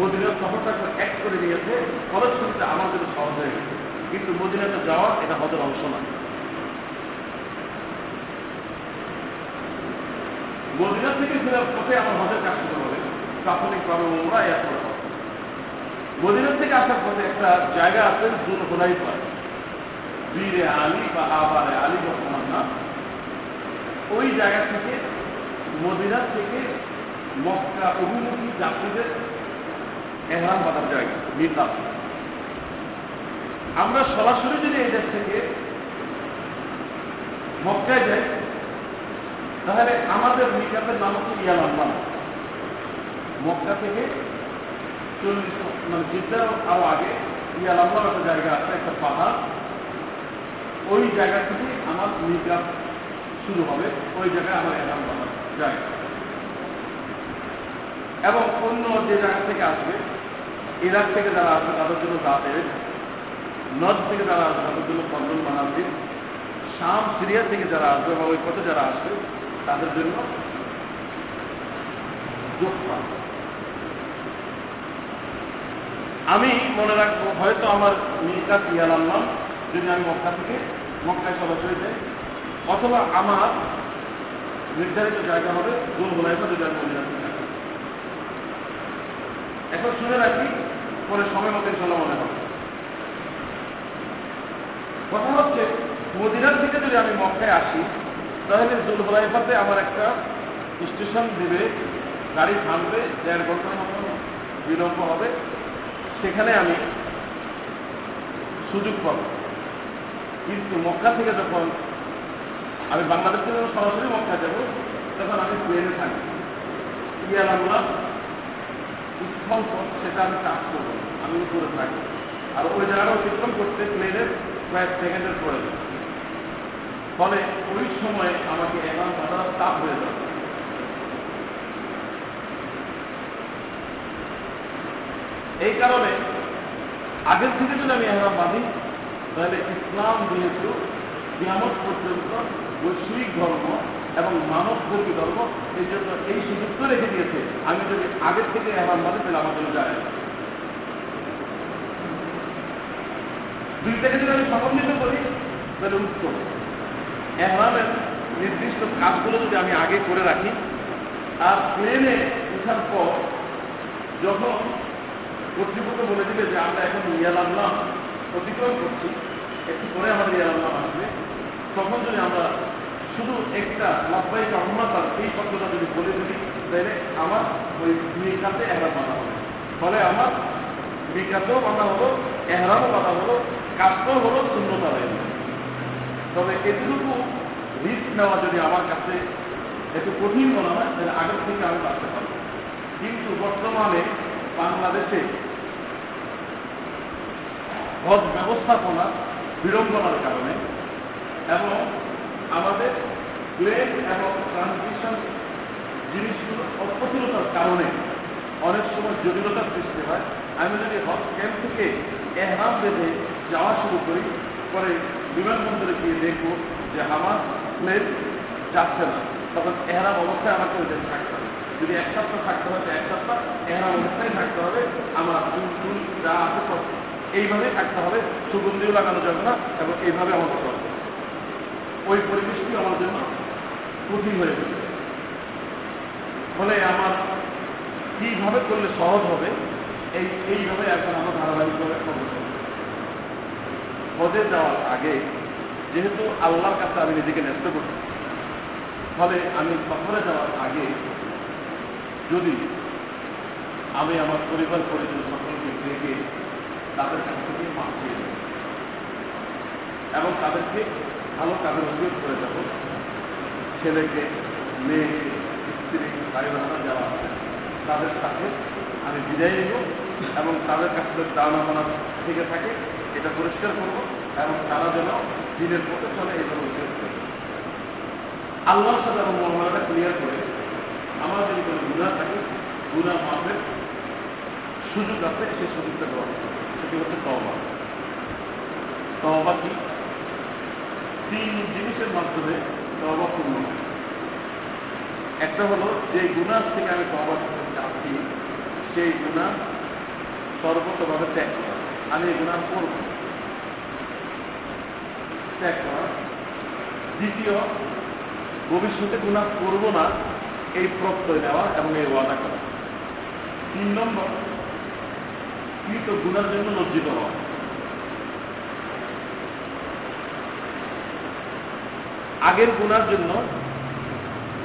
মদিনার সফরটাকে এক করে নিয়েছে। ফলশ্রুতিতে আমার জন্য সহজ হয়ে গেছে। কিন্তু মদিনাতে যাওয়া এটা হজের অংশ না মদিনা থেকে ফেরার পথে আমার হজের কাজ শুরু হবে। প্রাথমিকভাবে ওমরা হবে মদিনা থেকে আসার পথে একটা জায়গা আছে জুল হোলাইফা। বীরে আলী বা আবারে আলী বর্তমান নাম। ওই জায়গা থেকে, মদিনা থেকে মক্কা অভিমুখী যাত্রীদের এহরাম বাঁধার জায়গা মিতাম আমরা সরাসরি যদি এই দেশ থেকে মক্কায় যাই তাহলে আমাদের মিকাতের নাম হচ্ছে ইয়াল আল্লাহ মক্কা থেকে চল্লিশ মানে জিদ্দার আরও আগে ইয়াল আল্লাহ একটা জায়গা আছে, একটা পাহাড়। ওই জায়গা থেকে আমার মিকাত শুরু হবে। ওই জায়গায় আমার এলাম বানার জায়গা এবং অন্য যে জায়গা থেকে আসবে, ইরাক থেকে যারা আসবে, তাদের জন্য দাঁতের, নদ থেকে যারা আসবে, তাদের জন্য কন্দন বানাবে, শাম, সিরিয়া থেকে যারা আসবে বা ওই পথে যারা আসবে তাদের জন্য আমি মনে রাখব, হয়তো আমার মিকাত ইয়াল আনলাম যদি আমি মক্কা থেকে, মক্কায় সরাসরি যাই অথবা আমার নির্ধারিত জায়গা হবে জোন গোলাইফা যদি আমি থেকে যাই। এখন শুনে রাখি, পরে সময় মতো ইনশাল্লাহ মনে হবে কথা হচ্ছে, মদিনার থেকে যদি আমি মক্কায় আসি তাহলে জুলহুলাইফাতে আমার একটা স্টেশন দেবে, গাড়ি থামবে, দেড় ঘণ্টার মতো বিলম্ব হবে। সেখানে আমি সুযোগ পাবো। কিন্তু মক্কা থেকে যখন আমি বাংলাদেশ থেকে সরাসরি মক্কা যাব, তখন আমি প্লেনে থাকি ইয়ার আমরা স্থল সেটা আমি কাজ করব, আমি উপরে থাকি আর ওই জায়গাটা অতিক্রম করতে প্লেনের কয়েক সেকেন্ডের পরে। ফলে ওই সময় আমাকে এখন বাধা তাপ হয়ে যাবে। এই কারণে আগের থেকে যদি আমি এহরাম বাঁধি তাহলে ইসলাম যেহেতু কিয়ামত পর্যন্ত, বৈশ্বিক ধর্ম এবং মানব ধর্মী ধর্ম, এই জন্য এই সুযোগটা রেখে দিয়েছে। আমি যদি আগের থেকে এহরাম বাঁধি তাহলে আমার জন্য যায়। দুইটাকে যদি আমি সমন্বিত করি তাহলে উত্তম। এহরামের নির্দিষ্ট কাজগুলো যদি আমি আগে করে রাখি, আর প্লেনে উঠার পর যখন কর্তৃপক্ষ বলে দিবে যে আমরা এখন ইয়াল আল্লাহ অতিক্রম করছি, একটু পরে আমাদের ইয়াল আল্লাহ আসবে, তখন যদি আমরা শুধু একটা লাভবাহী রহমাতার এই শব্দটা যদি বলে দিই, তাহলে আমার ওই মিকাতে এহরাম বাঁধা হবে ফলে আমার মিকাতেও বাঁধা হলো, এহরামও বাঁধা হলো, কাজটাও হলো শূন্যতা গেল। তবে এতটুকু রিস্ক নেওয়া যদি আমার কাছে একটু কঠিন মনে হয়, তাহলে আগের থেকে আমি বাঁচতে পারব। কিন্তু বর্তমানে বাংলাদেশে হজ ব্যবস্থাপনা বিড়ম্বনার কারণে এবং আমাদের প্লেন এবং ট্রান্সমিশন জিনিসগুলো অপ্রতুলতার কারণে অনেক সময় জটিলতার সৃষ্টি হয়। আমি যদি হজ ক্যাম্প থেকে এহরাম বেঁধে যাওয়া শুরু করি পরে বিমানবন্দরে গিয়ে দেখব যে আমার প্লেন যাচ্ছে না। তখন এহরাম অবস্থায় আমাকে ওই দেশে থাকতে হবে। যদি এক সপ্তাহ থাকতে তো এক সপ্তাহ এহরাম অবস্থায় থাকতে হবে। আমার চুল টুল যা আছে সব এইভাবেই থাকতে হবে। সুগন্ধিও লাগানো যাবে না এবং এইভাবে আমাকে হবে। ওই পরিবেশটি আমার জন্য কঠিন হয়ে গেছে ফলে আমার কীভাবে করলে সহজ হবে, এই, এইভাবে এখন আমরা ধারাবাহিকভাবে করব হজে যাওয়ার আগে যেহেতু আল্লাহর কাছে আমি নিজেকে ন্যস্ত করছি, ফলে আমি সফরে যাওয়ার আগে যদি আমি আমার পরিবার পরিজন সকলকে দেখে তাদের কাছ থেকে চেয়ে নেব। এবং তাদেরকে ভালো কাজের অভিযোগ করে যাব ছেলেকে, মেয়েকে স্ত্রী বোনেরা যারা আছে তাদের সাথে আমি বিদায় নেব এবং তাদের কাছ থেকে দাওনা মানা থেকে থাকে এটা পরিষ্কার করব, এবং তারা যেন দিনের পথে চলে, এই জন্য উচিত আল্লাহর সাথে এবং মহামারাটা ক্লিয়ার করে, আমার যদি কোনো গুণা থাকে গুণা মাপের সুযোগ আছে, সেই সুযোগটা দেওয়া সেটি হচ্ছে তবা তবা কি? তিন জিনিসের মাধ্যমে তবা পূর্ণ একটা হলো, যে গুণার থেকে আমি তবা করতে চাচ্ছি, সেই গুণা সর্বতভাবে ত্যাগ করা। আমি গুণা করব দ্বিতীয়, ভবিষ্যতে গুণা করব না, এই প্রত্যয় নেওয়া এবং এই ওয়াদা করা। তিন নম্বর, কৃত গুণার জন্য লজ্জিত হওয়া। আগের গুণার জন্য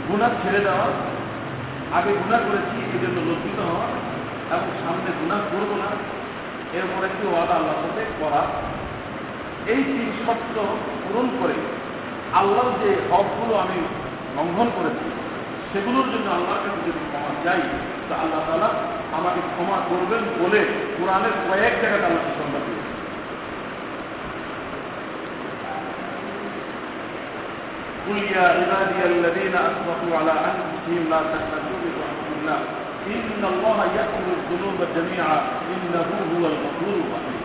গুণা ছেড়ে দেওয়া, আগে গুণা করেছি এই জন্য লজ্জিত হওয়া, এবং সামনে গুণা করব না এরপর একটি ওয়াদা আল্লাহর সাথে করা এই তিন শর্ত পূরণ করে আল্লাহর যে হকগুলো আমি লঙ্ঘন করেছি সেগুলোর জন্য আল্লাহর কাছে যদি ক্ষমা চাই তো আল্লাহ তালা আমাকে ক্ষমা করবেন বলে কোরআনের কয়েক জায়গাতে আল্লাহ সুসংবাদ দিয়েছে قل يا عبادي الذين اسرفوا على انفسهم لا تقنطوا من رحمه الله ان الله يغفر الذنوب جميعا انه هو الغفور الرحيم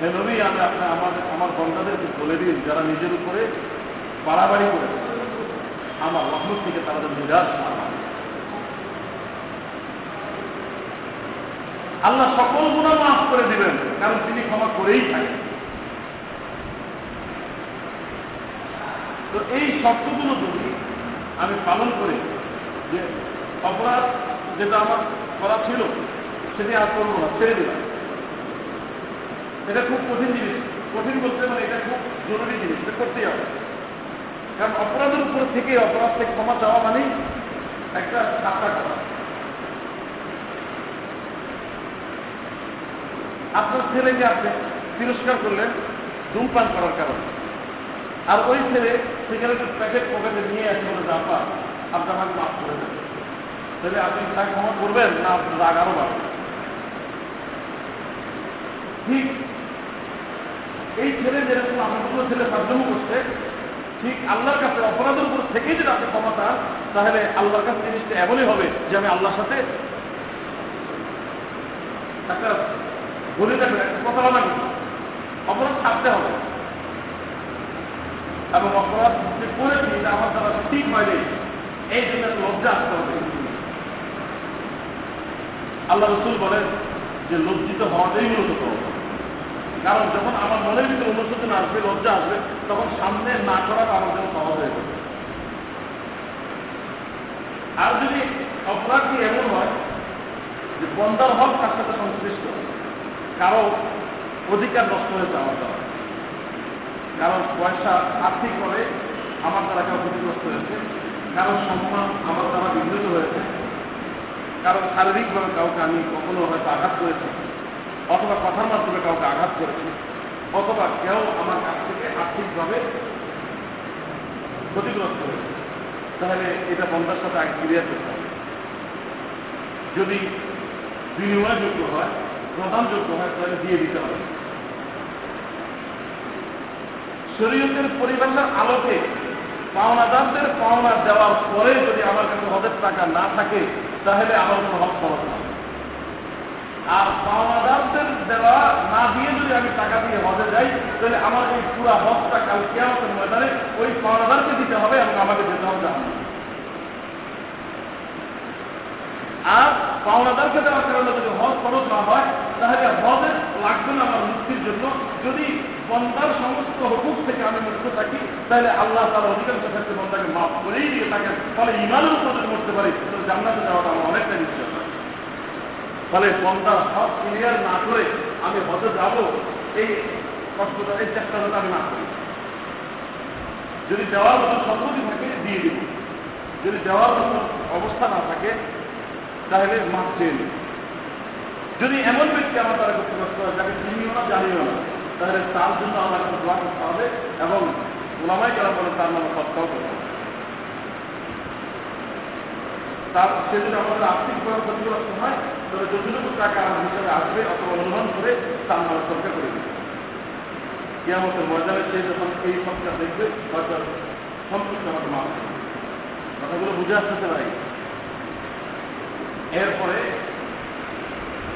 হে নবী আমি আপনার আমাদের আমার বন্ধাদেরকে বলে দিন যারা নিজের উপরে বাড়াবাড়ি করেছে আমার রহমত থেকে তারা যেন নিরাশ না হয়। আল্লাহ সকল গুণা মাফ করে দিবেন কারণ তিনি ক্ষমা করেই থাকেন তো এই শর্তগুলো যদি আমি পালন করি যে অপরাধ যেটা আমার করা ছিল, সেটি আর করব না, ছেড়ে দিলাম। এটা খুব কঠিন জিনিস। কঠিন বলতে মানে এটা খুব জরুরি জিনিস, এটা করতেই হবে। কারণ অপরাধের উপর থেকে অপরাধ থেকে ক্ষমা চাওয়া মানেই একটা সাক্ষা করা। আপনার ছেলেকে আপনি তিরস্কার করলেন ধূমপান করার কারণে। আর ওই ছেলে সিগারেটের প্যাকেট পকেটে নিয়ে আসে বলে আপা আপনি আমাকে মাফ করে দেবেন তাহলে আপনি তাকে ক্ষমা করবেন, না আপনার রাগ আরও বাড়বে। ঠিক এই ছেলে যেরকম আমাদের ছেলে সাহায্য করছে, ঠিক আল্লাহর কাছে অপরাধের উপর থেকেই যদি আপনি ক্ষমা চান, তাহলে আল্লাহর কাছে জিনিসটা এমনই হবে যে আমি আল্লাহর সাথে একটা বলে থাকবেন একটা প্রতারণা অপরাধ ছাড়তে হবে। এবং অপরাধ যে করেছি আমার দ্বারা ঠিক হয়নি এই জন্য লজ্জা আসতে হবে আল্লাহ রসুল বলেন যে লজ্জিত হওয়াটাই মূলত তওবা। কারণ যখন আমার মনের ভিতরে অনুশোচন আসবে, লজ্জা আসবে, তখন সামনে না করার আমার জন্য সহজ হয়ে যাবে। আর যদি অপরাধটি এমন হয় যে বন্দার হক তার সাথে সংশ্লিষ্ট, কারও অধিকার নষ্ট হয়েছে আমার দ্বারা কারণ পয়সা আর্থিকভাবে আমার দ্বারা কারও ক্ষতিগ্রস্ত হয়েছে কারও সম্মান আমার দ্বারা বিঘ্নিত হয়েছে। কারণ শারীরিকভাবে কাউকে আমি কখনো হয়তো আঘাত করেছি, অথবা কথার মাধ্যমে কাউকে আঘাত করেছি, অথবা কেউ আমার কাছ থেকে আর্থিকভাবে ক্ষতিগ্রস্ত হয়েছে। তাহলে এটা বন্ধার সাথে আগে ক্লিয়ার করতে হবে। যদি বিনিময়যোগ্য হয়, প্রদানযোগ্য হয়, তাহলে দিয়ে দিতে হবে। শরীয়তের পরিভাষার আলোকে পাওনাদারদের পাওনা দেওয়ার পরে যদি আমার কাছে হজের টাকা না থাকে, তাহলে আমার কোনো হক খরচ না আর পাওনাদারদের দেওয়া না দিয়ে যদি আমি টাকা দিয়ে হজে যাই, তাহলে আমার এই পুরা হজটা কাল কেয়ামতের ময়দানে ওই পাওনাদারকে দিতে হবে এবং আমাকে যেতে হবে জাহান্নামে। আর পাওনাদারকে দেওয়ার কারণে যদি হজ খরচ না হয়, তাহলে হজের লাগবে না আমার মুক্তির জন্য। যদি বন্দার সমস্ত হুকুক থেকে আমি মুক্ত থাকি, তাহলে আল্লাহ তার অধিকাংশ ক্ষেত্রে বন্দাকে মাফ করেই দিয়ে থাকেন। ফলে ইমানের উপর করতে পারি তাহলে জান্নাতে যাওয়াটা আমার অনেকটা নিশ্চয় হয়। ফলে বন্দার হক ক্লিয়ার না করে আমি হজে যাব, এই কষ্টটা, এই চেষ্টাটা আমি না করি। যদি দেওয়ার মতো সম্পত্তি থাকে, দিয়ে দিব। যদি দেওয়ার মতো অবস্থা না থাকে তাহলে মাপ চেয়ে নিই যদি এমন ব্যক্তি আমার দ্বারা ক্ষতিগ্রস্ত হয়, যাকে চিনিও না, জানিও না, তাহলে তার জন্য আমার কাছে দোয়া করতে হবে এবং ওলামাই যারা বলে তার নামে সৎকাও করতে হবে। তার সে যদি আমাদের আর্থিকভাবে ক্ষতিগ্রস্ত হয়, তাহলে যতটুকু টাকা আমার হিসাবে আসবে অথবা অনুমান করে তার নামে সরকার করে দিবে। কিয়ামতের ময়দানে সে যখন এই সবটা দেখবে, হয়তো আমাকে মাফ করবে। কথাগুলো বুঝে আসতে ভাই? এরপরে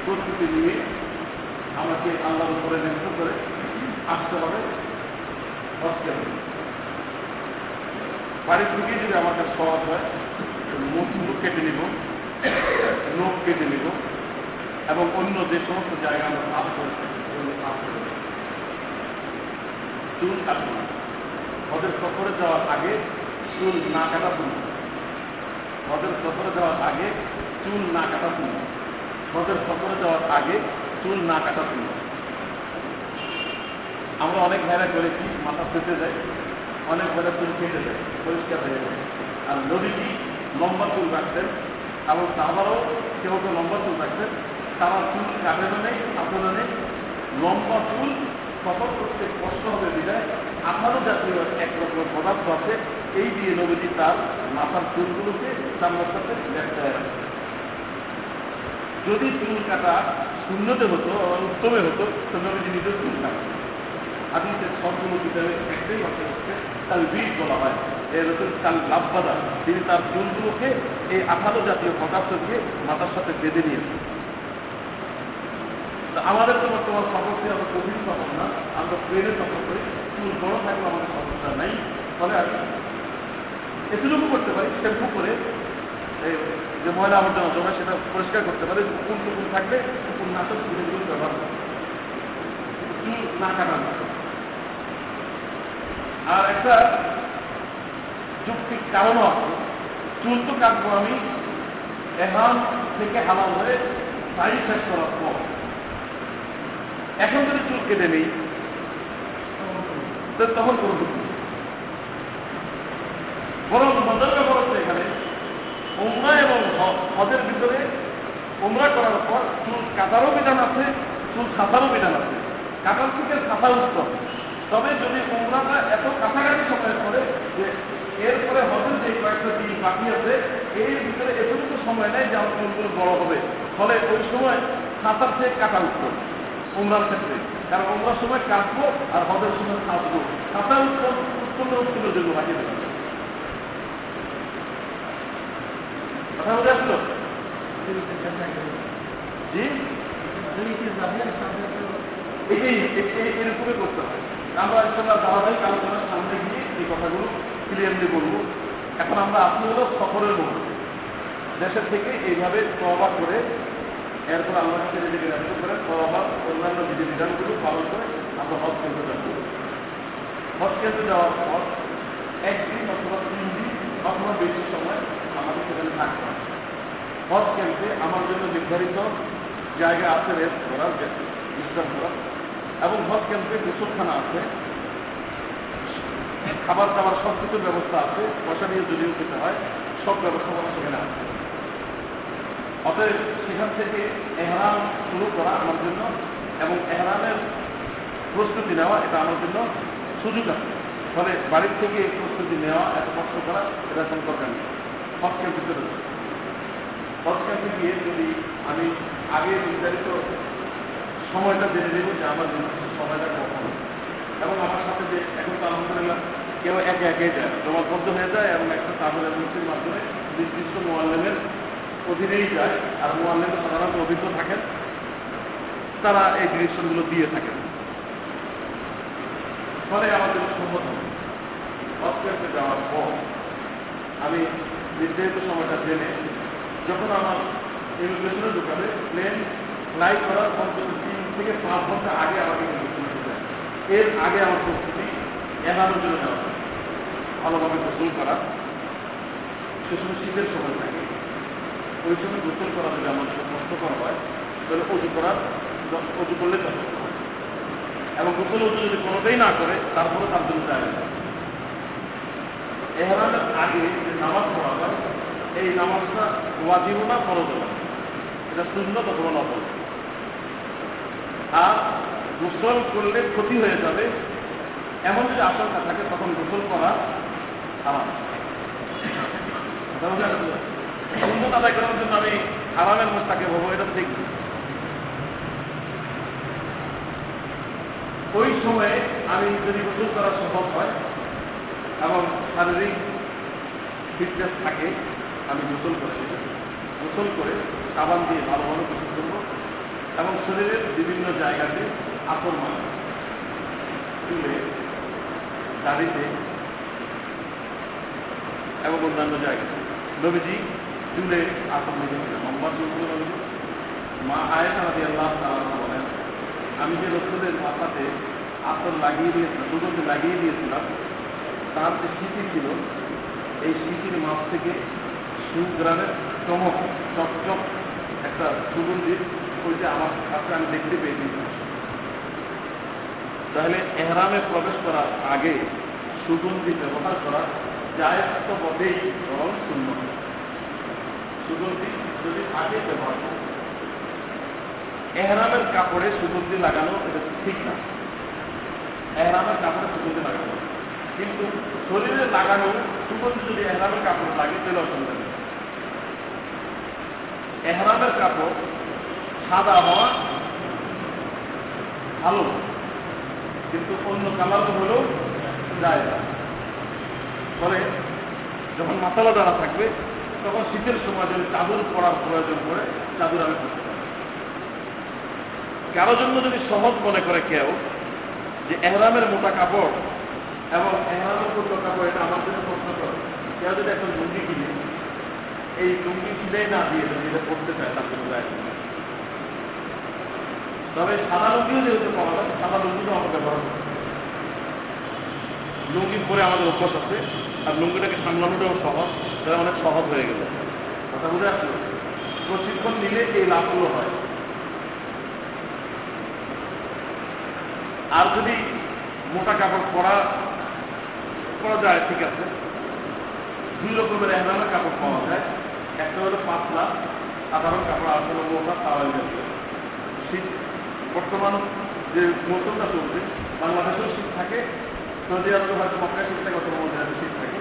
প্রস্তুতি নিয়ে আমাকে আল্লাহর উপরে নির্ভর করে আসতে হবে। হবে বাড়ি থেকে যদি আমার কাছে সহজ হয় মুখ মুখ কেটে নিব নখ কেটে নিব এবং অন্য যে সমস্ত জায়গা আমরা কাজ করেছি সেগুলো করে। চুল কাটবো না। হজের সফরে যাওয়ার আগে চুল না কাটা তুলব হজের সফরে যাওয়ার আগে চুল না কাটা তুলব হজের সফরে যাওয়ার আগে চুল না কাটা তুলব আমরা অনেক ভাইরা করেছি মাথা ফেটে যায়, অনেক ভাইরা চুল কেটে যায় পরিষ্কার হয়ে যায়। আর নদীটি লম্বা চুল রাখতেন, এবং তারপরও কেউ কেউ লম্বা চুল রাখতেন। তারা চুল কাটেন নেই আপনারা নেই। লম্বা চুল সফর করতে কষ্ট হবে বিদায় আঠারো জাতীয় এক রকম পদার্থ আছে। এই দিয়ে নবীজি তার মাথার চুলগুলোকে তার সাথে লেপটায় রাখে যদি চুল কাটা শূন্যতে হতো, উত্তমে হতো তো নবীজি নিজের চুল কাটতেন হাদিসের সবগুলো কিতাবে একটাই কথা হচ্ছে তার বীজ বলা হয়। এর হচ্ছে তার লাভবাদা তিনি তার চুলগুলোকে এই আঠারো জাতীয় পদার্থকে মাথার সাথে বেঁধে নিয়েছেন? আমাদের তো বর্তমান সফরটি আমরা কঠিন না। আমরা ট্রেনে সফর করি। চুল বড় থাকলে আমাদের সমস্যা নাই। ফলে আমি এতটুকু করতে পারি শ্যাম্পু করে যে ময়লা আবর্জনা জমা সেটা পরিষ্কার করতে পারি কুকুর টুকুর থাকলে কুকুর নাটক চুলগুলো ব্যবহার করে না কাটানো আর একটা যুক্তির কারণও আছে। চুল তো কাটবো আমি এহান থেকে হালাল হয়ে সাইড শেষ করার পর। এখন যদি চুল কেটে নেই তখন কোনো। বরং মজার ব্যাপার হচ্ছে এখানে উমরা এবং হজের ভিতরে উমরা করার পর চুল কাটারও বিধান আছে, চুল সাঁতারও বিধান আছে। কাটার থেকে ছাতা উত্তম। তবে যদি উমরাটা এত কাছাকাছি সময় করে যে এরপরে হজের যে কয়েকটা দিন বাকি আছে, এর ভিতরে এতটুকু সময় নেই যে আমার চুলগুলো বড় হবে। ফলে ওই সময় সাঁতার থেকে কাটা উত্তম উমরার ক্ষেত্রে। কারণ উমরার সময় কাটবো আর হজের সময় কাটবো ছাতা উত্তম উত্তম উত্তম যেগুলো বাকি দেবে কথা বুঝে আসলো জি এই এই এই- এই- এরকমই করতে হয় আমরা ইনশাল্লাহ ধারাবাহিক আলোচনার সামনে গিয়ে এই কথাগুলো ক্লিয়ারলি বলব এখন আমরা আপনি হলো সফরের লোক দেশের থেকে এইভাবে তবা করে এরপর আল্লাহ কাছে নিজেকে ব্যস্ত করে তবা অন্যান্য বিধিবিধানগুলো পালন করে আমরা হজ কেন্দ্র যাব হজ কেন্দ্রে যাওয়ার পর একদিন অথবা তিন দিন অথবা বেশি সময় আমাদের সেখানে থাকতে হজ ক্যাম্পে আমার জন্য নির্ধারিত জায়গা আছে রেস্ট করার বিশ্রাম করার এবং হজ ক্যাম্পে গোসলখানা আছে, খাবার দাবার সব কিছুর ব্যবস্থা আছে, পয়সা নিয়ে যদিও খেতে হয়, সব ব্যবস্থাপনা সেখানে আছে। অতএব সেখান থেকে এহরাম শুরু করা আমার জন্য এবং এহরামের প্রস্তুতি নেওয়া, এটা আমার জন্য সুযোগ আছে। ফলে বাড়ির থেকে প্রস্তুতি নেওয়া, এত কষ্ট করা, এটা দরকার নেই। হজ ক্যাম্পে চলে যাবে হজ ক্যাম্পে গিয়ে যদি আমি আগে নির্ধারিত সময়টা জেনে নেব যে আমার সময়টা কখন। এবং আমার সাথে যে এখন তো আলহামদুলিল্লাহ কেউ একে একে যায় জমাবদ্ধ হয়ে যায় এবং একটা তাদের এজেন্সির মাধ্যমে নির্দিষ্ট মোয়াল্লেমের অধীনেই যায়। আর মোয়াল্লেম সাধারণত অভিজ্ঞ থাকেন, তারা এই ডিরেকশনগুলো দিয়ে থাকেন। ফলে আমাদের সম্মত হবে ক্যাম্পে যাওয়ার পর আমি নির্ধারিত সময়টা জেনে যখন আমার ইমিগ্রেশনে ঢুকাবে প্লেন ফ্লাই করার অন্তত তিন থেকে পাঁচ ঘণ্টা আগে আমাকে এর আগে আমার প্রস্তুতি এগারোর জন্য নেওয়া। ভালোভাবে গোসল করা। সে সময় শীতের সময় থাকে। ওই সময় গোসল করা যদি আমার কষ্টকর হয়, তাহলে অজু করার অজু করলে যথেষ্ট এবং গোসল অজু যদি কোনোটাই না করে তারপরে তার জন্য যায় না। এহরামের আগে যে নামাজ পড়া হয় এই নামাজটা ওয়াজিব না ফরজ না। এটা শূন্য অথবা নফল আর গোসল করলে ক্ষতি হয়ে যাবে, এমন যদি আশঙ্কা থাকে, তখন গোসল করা হারাম। সুন্দর আদায় করার জন্য আমি হারামের মোস্তাকে হব এটা ঠিক ওই সময়ে আমি যদি গোসল করা সম্ভব হয় এবং শারীরিক ফিটনেস থাকে, আমি গোসল করে গোসল করে সাবান দিয়ে ভালো ভালো গোসল করব এবং শরীরের বিভিন্ন জায়গাতে আপর মানা চুলে দাড়িতে এবং অন্যান্য জায়গাতে। নবীজি চুলে আপর মেখেছিলেন লম্বা চুলগুলো মা আয়েশা রাজি আল্লাহ বলেন, আমি যে রসুলের মাথাতে আতর লাগিয়ে দিয়েছিলাম সুগন্ধি লাগিয়ে দিয়েছিলাম তার যে স্মৃতি ছিল, এই স্মৃতির মাছ থেকে সুগ্রামের চমক, চকচক একটা সুগন্ধির ওইটা আমার কাছে আমি দেখতে পেয়েছি। তাহলে এহরামে প্রবেশ করার আগে সুগন্ধি ব্যবহার করা যায় তো বটেই বরং শূন্য। সুগন্ধি যদি আগে ব্যবহার করা এহরামের কাপড়ে সুগন্ধি লাগানো এটা ঠিক না। এহরামের কাপড়ে সুগন্ধি লাগানো কিন্তু শরীরে লাগানো সুগন্ধি যদি এহরামের কাপড় লাগে তাহলে অসুবিধা নেই এহরামের কাপড় সাদা হওয়া ভালো, কিন্তু অন্য কালার হলেও যায় না। ফলে যখন মাতালা দ্বারা থাকবে, তখন শীতের সময় যদি চাদর পরার প্রয়োজন পড়ে, চাদর আমি করতে পারি কারও জন্য যদি সহজ মনে করে কেউ যে এহরামের মোটা কাপড় এবং এহরামের মোটা কাপড় এটা আমার জন্য প্রশ্ন করে। কেউ যদি একটা লুঙ্গি কিনে, এই লুঙ্গি কিনে না দিয়ে এটা পড়তে চায় তার জন্য যায় তবে সাদা লুঙ্গিও যেহেতু পাওয়া যায়, সাদা লুঙ্গিও আমরা ব্যবহার করি লুঙ্গি পরে আমাদের অভ্যাস আছে, আর লুঙ্গিটাকে সামলানোটাও সহজ তারা অনেক সহজ হয়ে গেল কথা বুঝে আসলো? প্রশিক্ষণ নিলে এই লাভগুলো হয়। আর যদি মোটা কাপড় পরা পরা যায় ঠিক আছে? দুই রকমের এহরামের কাপড় পাওয়া যায়। একটা হলো পাতলা, সাধারণ কাপড় আর হলো মোটা জাতীয় শীত, বর্তমান যে মৌসুমটা চলছে, বাংলাদেশেও শীত থাকে, সৌদি আরবে হয়তো মক্কা শীত থাকে, অথবা মধ্যে শীত থাকে।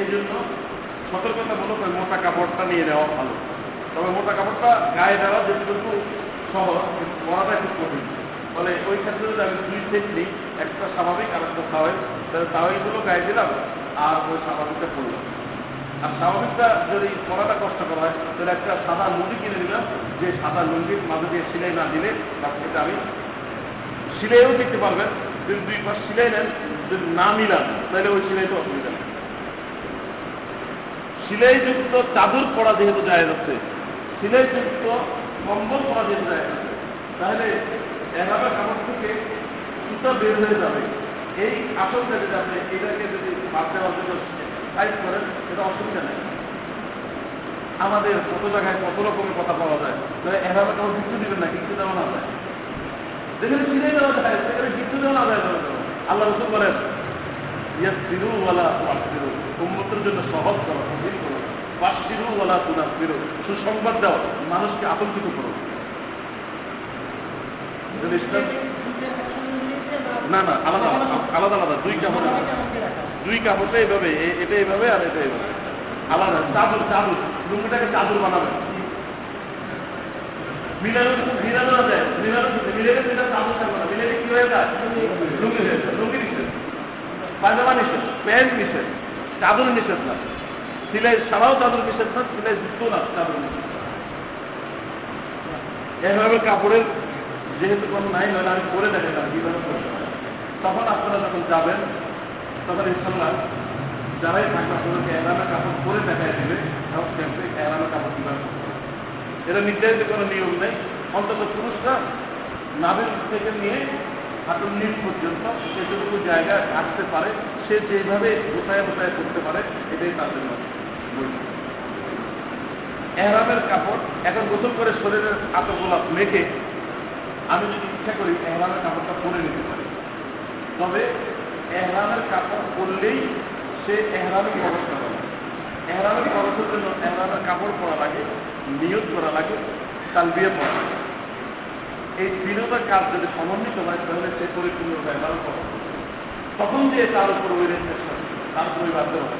এই জন্য সতর্কতা সতর্কতামূলক ওই মোটা কাপড়টা নিয়ে নেওয়া ভালো। তবে মোটা কাপড়টা গায়ে দেওয়া যেটুকু সহজ পরাটা একটু কঠিন। ফলে ওই ক্ষেত্রে যদি আমি দুই সেট নিই, একটা স্বাভাবিক আর একটা তাওয়াই তাহলে তাওয়াইগুলো গায়ে দিলাম আর ওই স্বাভাবিকটা পড়লাম আর স্বাভাবিকটা যদি পড়াটা কষ্ট করা হয়, তাহলে একটা সাদা লুঙ্গি কিনে নিলাম যে সাদা লুঙ্গির মাঝে দিয়ে সিলাই না দিলে সেটা আমি সিলাইও দিতে পারবেন। যদি দুই পাশ সিলাই নেন, যদি না মিলান, তাহলে ওই সিলাইতে অসুবিধা নেই। সিলাইযুক্ত চাদর পরা যেহেতু যায় যাচ্ছে, সিলাইযুক্ত কম্বল পরা যেহেতু যায় যাচ্ছে, তাহলে এভাবে কাপড় থেকে সুতা বের হয়ে যাবে। এই আশঙ্কা যদি আপনি এটাকে যদি বাদ দেওয়ার জন্য সাইজ করেন এটা অসুবিধা নেই। আমাদের কত জায়গায় কত রকমের কথা পাওয়া যায়। তাহলে এভাবে কাপড় কিছু দিবেন না কিছু দেওয়া না যায়। যেখানে সিলাই দেওয়া যায়, সেখানে কিছু দেওয়া না যায়। আল্লাহ রসুল বলেন ইয়াসিরু ওয়ালা তুআসিরু উম্মতের জন্য সহজ করো, কঠিন করো। বাসিরু ওয়ালা তুনাসিরু সুসংবাদ দাও মানুষকে আতঙ্কিত করো। না না আলাদা আলাদা আলাদা দুই কাপড় দুই কাপড়টা এইভাবে এটা এইভাবে আর এটা এইভাবে। আলাদা চাদর চাদর লুঙ্গিটাকে চাদর বানাবে। মিলানো মিলানো যায় মিলানো মিলেলে সেটা চাদর থাকবে না মিলেলে কি হয়ে যায়? লুঙ্গি হয়ে যায় লুঙ্গি নিষেধ। পায়জামা নিষেধ প্যান্ট নিষেধ চাদর নিষেধ না। সিলাই ছাড়াও চাদর নিষেধ না সিলাই যুক্ত না চাদর নিষেধ। এভাবে কাপড়ের যেহেতু কোনো নাই নয় আমি করে দেখালাম কীভাবে করতে তখন আপনারা যখন যাবেন, তখন ইনশাল্লাহ যারাই থাকবে, আপনাদেরকে এলামে কাপড় করে দেখায় দেবে সেমনি এলামে কাপড় কীভাবে এটা নির্ধারিত কোনো নিয়ম নেই, অন্তত পুরুষরা নাভের থেকে নিয়ে হাঁটুর নিচ পর্যন্ত যেটুকু জায়গায় আসতে পারে, সে যেভাবে গোটায় গোটায় করতে পারে, এটাই তার জন্য। এহরামের কাপড় এখন গোসল করে শরীরের আতর গোলাপ মেখে আমি যদি ইচ্ছা করি এহরামের কাপড়টা পরে নিতে পারি। তবে এহরামের কাপড় পরলেই সে এহরামে প্রবেশ করা লাগে এহরামে জন্য এহরামের কাপড় পরা লাগে নিয়োগ করা লাগে তালবিয়ে পড়া লাগে এই তিনটা কাজ যদি সমন্বিত হয়, তাহলে সে পরিপূর্ণ এহরাম করা তখন যে তার উপর ওই তার উপর বাধ্য হবে।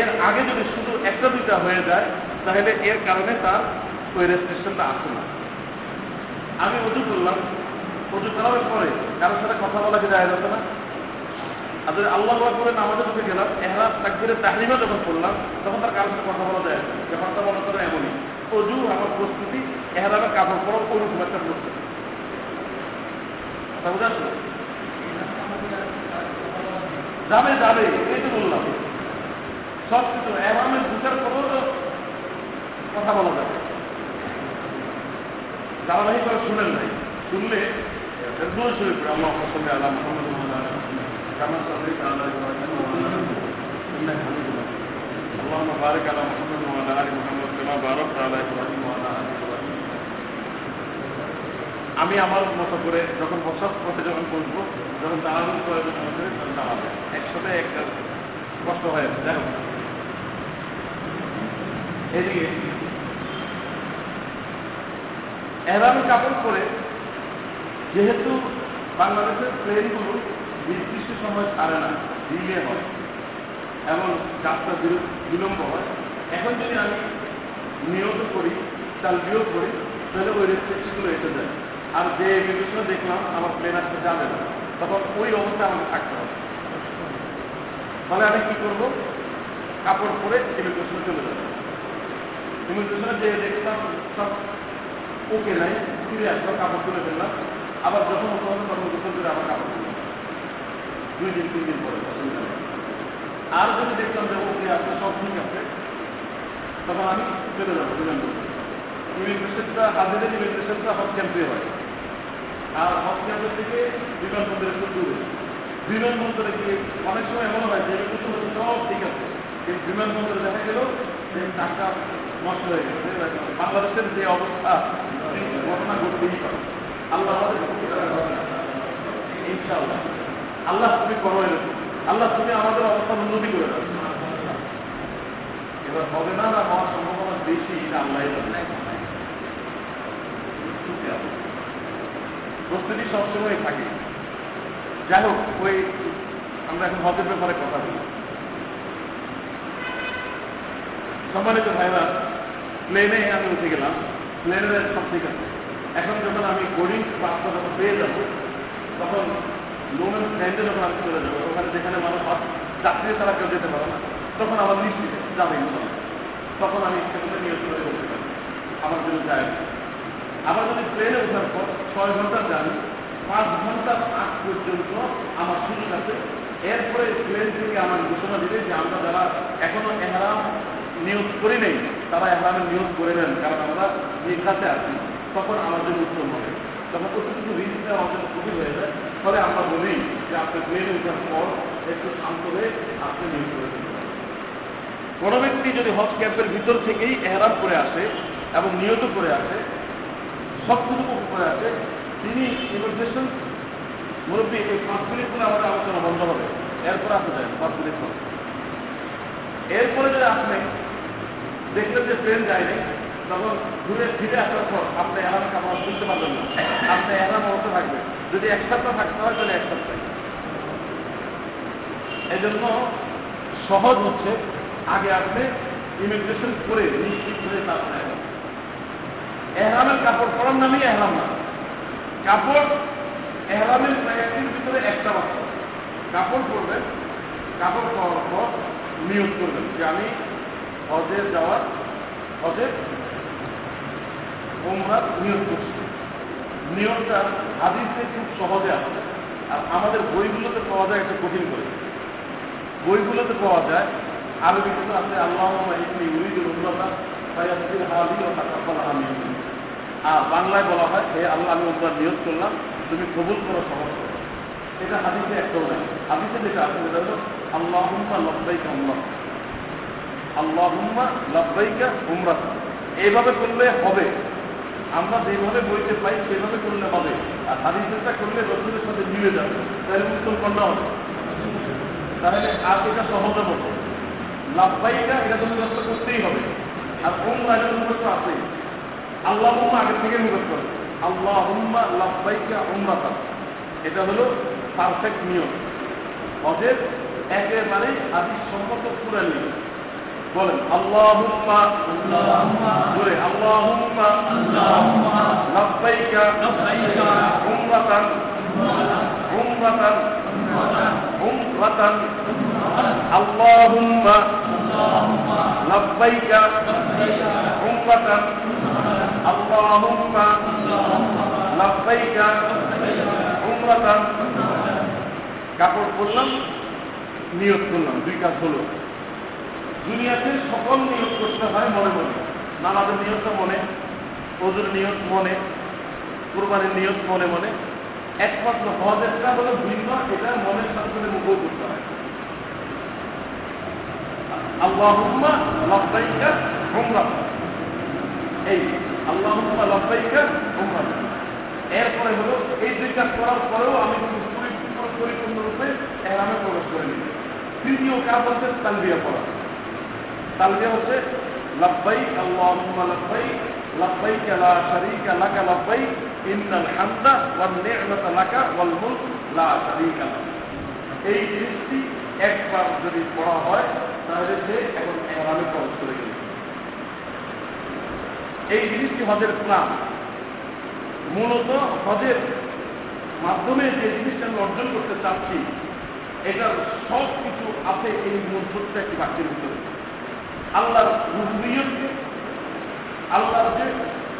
এর আগে যদি শুধু একটা দুইটা হয়ে যায়, তাহলে এর কারণে তার ওই রেস্ট্রিকশনটা আসে আমি উজু করলাম। প্রচুর করার পরে কারোর সাথে কথা বলা কি যায় যাচ্ছে না? আর যদি আল্লাহ করে নামাজে ঢুকে গেলাম এহরাম তাকবিরে তাহরিমা যখন করলাম, তখন তার কারোর সাথে কথা বলা যায় না। ব্যাপারটা মনে করে এমনই। অজু আমার প্রস্তুতি এহরামের কাপড় পরাও ওরকম একটা প্রস্তুতি। কথা যাবে যাবে, এই তো বললাম। সব কিছু এহরামের ঢুকার পরেও কথা বলা যাবে ধারাবাহিক করে শুনেন নাই শুনলে দূর শুনে পড়ে আল্লাহ সাল্লাহ আল্লাহ মোহাম্মদ كما صليت على ابراهيم وعلى انك حميد مجيد اللهم بارك على محمد وعلى ال محمد كما باركت على ابراهيم وعلى ال ابراهيم আমি আমার মতো করে যখন বসার পথে যখন বসবো যখন দাঁড়ানোর প্রয়োজন হবে তখন দাঁড়াবো একসাথে একটা কষ্ট হয়ে যাচ্ছে দেখো এদিকে এহরামি কাপড় পরে, যেহেতু বাংলাদেশের ট্রেনগুলো নির্দিষ্ট সময় ছাড়ে না, ডিলে হয় এবং যাত্রা বিলম্ব হয়, এখন যদি আমি নিয়ত করি তার বিয়োগ করি, তাহলে ওই রেস্ট্রিকশনগুলো এসে যায়। আর যে ইমিগ্রেশনে দেখলাম, আমার প্লেন আসতে যাবে না। তখন ওই অবস্থায় আমাকে থাকতে হবে। তাহলে আমি কি করব? কাপড় পরে ইমিগ্রেশনে চলে যাব। ইমিগ্রেশনে যে দেখলাম, সব ওকে নাই, ফিরে আসলাম কাপড় তুলে ফেললাম আবার যখন ওকে হবে, তখন গোসল করে আবার কাপড় তুলে দুই দিন, তিন দিন পরে অসুবিধা আর যদি দেখলাম যে ওকে আসলে সব ঠিক আছে, তখন আমি চলে যাব বিমান ইমিগ্রেশনটা হাজিরের ইমিগ্রেশনটা হজ ক্যাম্পে হয়। আর হজ ক্যাম্পের থেকে বিমানবন্দর একটু দূরে। বিমানবন্দরে গিয়ে অনেক সময় এমন হয় যে সব ঠিক আছে, কিন্তু বিমানবন্দরে দেখা গেল যে টাকা নষ্ট হয়ে গেছে। বাংলাদেশের যে অবস্থা ঘটনা ঘটতেই পারে আল্লাহ আল্লাহ তুমি করো এরকম আল্লাহ তুমি আমাদের অবস্থা উন্নতি করে দাও এবার হবে না না হওয়ার সম্ভাবনা বেশি আল্লাহ প্রস্তুতি সবসময় থাকে, যাই হোক, ওই, আমরা এখন হজের ব্যাপারে কথা বলি। সম্মানিত ভাইরা, প্লেনে আমি উঠে গেলাম। প্লেনের সব ঠিক আছে। এখন যখন আমি বোর্ডিং পাসটা যখন পেয়ে যাব, তখন লোনের স্ট্যান্ডে যখন আমি চলে যাব, ওখানে যেখানে মানুষ যাত্রী তারা কেউ যেতে পারে না। তখন আমার নিশ্চিত যাবে তখন আমি সেখানে নিয়ে চলে করতে পারি, আমার জন্য যায় আবার যদি প্লেনে ওঠার পর ছয় ঘণ্টার জানি পাঁচ ঘণ্টার আগ পর্যন্ত আমার সুযোগ আছে। এরপরে প্লেন থেকে আমার ঘোষণা দিবে যে আমরা যারা এখনও এহরাম নিয়োগ করি নেই তারা এহরামের নিয়োগ করে নেন, কারণ আমরা নির্ঘাতে আছি। তখন আমার জন্য উত্তম হবে। তখন অতিরিক্ত রিস্ক নেওয়া আমাদের ক্ষতি হয়ে যায়, ফলে আমরা বলি যে আপনি প্লেনে ওঠার পর একটু শান্ত হয়ে আপনি নিয়োগ করে দিতে কোনো ব্যক্তি যদি হজ ক্যাম্পের ভিতর থেকেই এহরাম করে আসে এবং নিয়ত করে আসে সব কিছু করে আসে তিনি ইমিগ্রেশন মুরব্বী, এই পাঁচ মিনিট পরে আমাদের আলোচনা বন্ধ হবে। এরপরে আসতে যায় পাঁচ মিনিট পরে। এরপরে যদি আপনি দেখলেন যে ট্রেন যায়নি তখন ঘুরে ফিরে আসার পর আপনি এলাম কাপড় তুলতে পারবেন না। আপনি এলাম অবস্থা থাকবে। যদি এক সপ্তাহ থাকতে হয় তাহলে এক সপ্তাহ। এই জন্য সহজ হচ্ছে আগে আপনি ইমিগ্রেশন করে নিশ্চিত হয়ে তারপরে এহরামের কাপড় পরার নামই এহরাম না। কাপড় এহরামের প্রায়টির ভিতরে একটা মাত্র। কাপড় পরবেন, কাপড় পরার পর নিয়োগ করবেন। যে আমি হজে যাওয়ার হজে ওমরার নিয়োগ করছি নিয়োগটা হাদিসে খুব সহজে আসে আর আমাদের বইগুলোতে পাওয়া যায় একটা কঠিন করে বইগুলোতে পাওয়া যায় আরবি কিন্তু আছে আল্লাহ আর বাংলায় বলা হয় হে আল্লাহ আমি উমরার নিয়োগ করলাম তুমি কবুল করো সহজ এটা হাদিসে একটাও নাই হাদিসে যেটা আছে সেটা হলো আল্লাহুম্মা লব্বাইকা উমরা আল্লাহুম্মা লব্বাইকা উমরা এইভাবে করলে হবে। আমরা যেভাবে বইতে পাই, সেভাবে করলে হবে। আর হাদিসেরটা করলে রসুলের সাথে মিলে যাবে। তাহলে উত্তর কন্যা হবে। তাহলে আর এটা সহজে মতো লাভবাইকা এটা তো মুখস্থ করতেই হবে। আর উমরা এটা মুখস্থ আছে। আল্লাহ আগে থেকে মুখস্থ করে আল্লাহ হুম্মা লাভবাইকা উমরাতা এটা হলো পারফেক্ট নিয়ম। হজের একেবারে আদি সম্মত পুরা নিয়ম। বলেন কাপড় পরলাম নিয়োগ করলাম দুই কাজ হলো। দুনিয়াতে সকল নিয়োগ করতে হয় মনে মনে। নামাজের নিয়ত মনে ওজুর নিয়ত মনে, কোরবানির নিয়ত মনে মনে। একমাত্র হজের কাজ হলো ভিন্ন, এটা মনের সাথে মুখ করতে হয়। আল্লাহুম্মা লাব্বাইকা উমরা এই আল্লাহুম্মা লাব্বাইকা উমরা এরপরে হলো এই দুই কাজ করার পরেও আমি পরিপূর্ণরূপে এরামে প্রবেশ করে নিই। তৃতীয় কাজ হচ্ছে তালবিয়া পড়া। তালবিয়া হচ্ছে, লাব্বাইক আল্লাহুম্মা লাব্বাইক লাব্বাইক লা শারীকা লাকা, লাব্বাইক, ইন্নাল হামদা ওয়ান নি'মাতা লাকা, ওয়াল মুলক, লা শারীকা এই জিনিসটি একবার যদি পড়া হয়, তাহলে সে এখন এরামে প্রবেশ করে এই জিনিসটি হজের প্ল্যান মূলত হজের মাধ্যমে যে জিনিসটা আমি অর্জন করতে চাচ্ছি, এটার সব কিছু আছে এই মূল একটি বাক্যের ভিতরে। আল্লাহর রুবিয়তকে আল্লাহর যে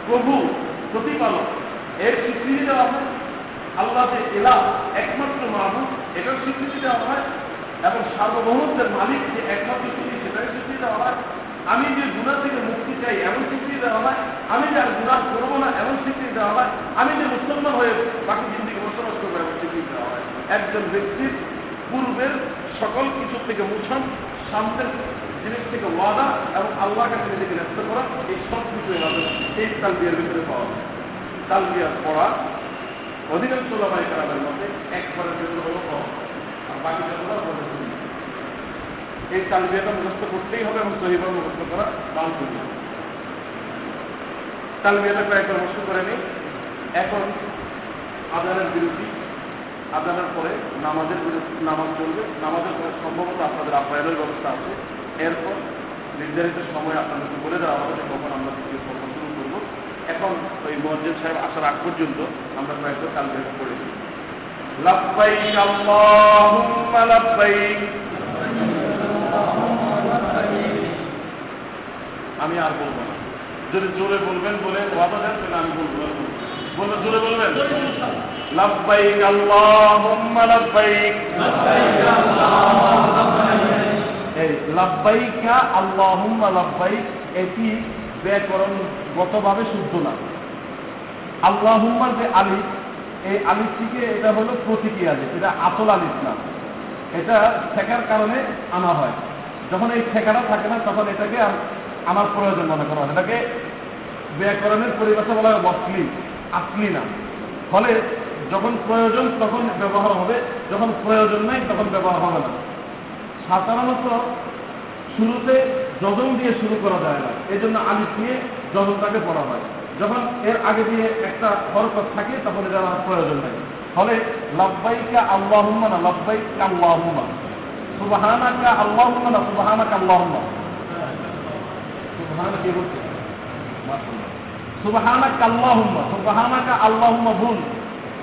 প্রভু, প্রতিপালক, এর স্বীকৃতি দেওয়া হয়। আল্লাহ যে এলা একমাত্র মাহবুব, এটার স্বীকৃতি দেওয়া হয়। এবং সার্বভৌমত্বের মালিক যে একমাত্র তিনি সেটার স্বীকৃতি দেওয়া হয়। আমি যে গুণা থেকে মুক্তি চাই, এমন স্বীকৃতি দেওয়া হয়। আমি যে আর গুণা করব না, এমন স্বীকৃতি দেওয়া হয়। আমি যে মুসলমান হয়ে বাকি জিন্দিকে বসবাস করব, এমন স্বীকৃতি দেওয়া হয়। একজন ব্যক্তির পূর্বের সকল কিছু থেকে মুছান সামনের জিনিস থেকে ওয়াদা এবং আল্লাহর কাছে নিজেকে ব্যস্ত করা, এই সব কিছু এভাবে এই তালবিয়ার ভিতরে পাওয়া যায়। তালবিয়ার পড়া, অধিকাংশ লাভাই কারামের মধ্যে একবারের জন্য হলো সহজ আর বাকি জন্য এই তালবিয়াটা মুখস্থ করতেই হবে এবং সহিভাবে মুখস্থ করা বাঞ্ছনীয়। তালবিয়াটা কয়েকবার মুখস্থ করে নিই এখন আদানের বিরতি। আদানের পরে নামাজের নামাজ চলবে। নামাজের পরে সম্ভবত আপনাদের আপ্যায়নের ব্যবস্থা আছে। এরপর নির্ধারিত সময় আপনাদেরকে বলে দেওয়া হবে যে কখন আমরা দ্বিতীয় পর্ব শুরু করব। এখন ওই মসজিদ সাহেব আসার আগ পর্যন্ত আমরা কয়েকটা পড়ে দিই। লাব্বাইক আল্লাহুম্মা লাব্বাইক। আমি আর বলব না। যদি জোরে বলবেন বলে ওয়াদা দেন, তাহলে আমি বলব না। বলে জোরে বলবেন? লাব্বাইক আল্লাহুম্মা লাব্বাইক। এই লাব্বাইকা, আল্লাহুম্মা লাব্বাইক। এটি ব্যাকরণগতভাবে শুদ্ধ না। আল্লাহুম্মার যে আলিফ, এই আলিফ থেকে এটা হলো প্রতীকী আলিফ, এটা আসল আলিফ না। এটা ঠেকার কারণে আনা হয়। যখন এই ঠেকাটা থাকে না, তখন এটাকে আমার প্রয়োজন মনে করা হয় এটাকে ব্যাকরণের পরিভাষা বলা হয় বসলি, আসলি না। ফলে যখন প্রয়োজন, তখন ব্যবহার হবে, যখন প্রয়োজন নাই, তখন ব্যবহার হবে না। সাধারণত শুরুতে যজন দিয়ে শুরু করা যায় না। এই জন্য আলিফ দিয়ে যজনটাকে পড়া হয়। যখন এর আগে দিয়ে একটা হরকত থাকে, তখন এটা আর প্রয়োজন নাই। ফলে লাব্বাইকা আল্লাহুম্মা না, লাব্বাইকা আল্লাহুম্মা। সুবহানাকা আল্লাহুম্মা না, সুবহানাকা আল্লাহুম্মা। সুবহানাকা কি বলছে? সুবহানাকা আল্লাহুম্মা সুবহানাকা আল্লাহুম্মা ভুল।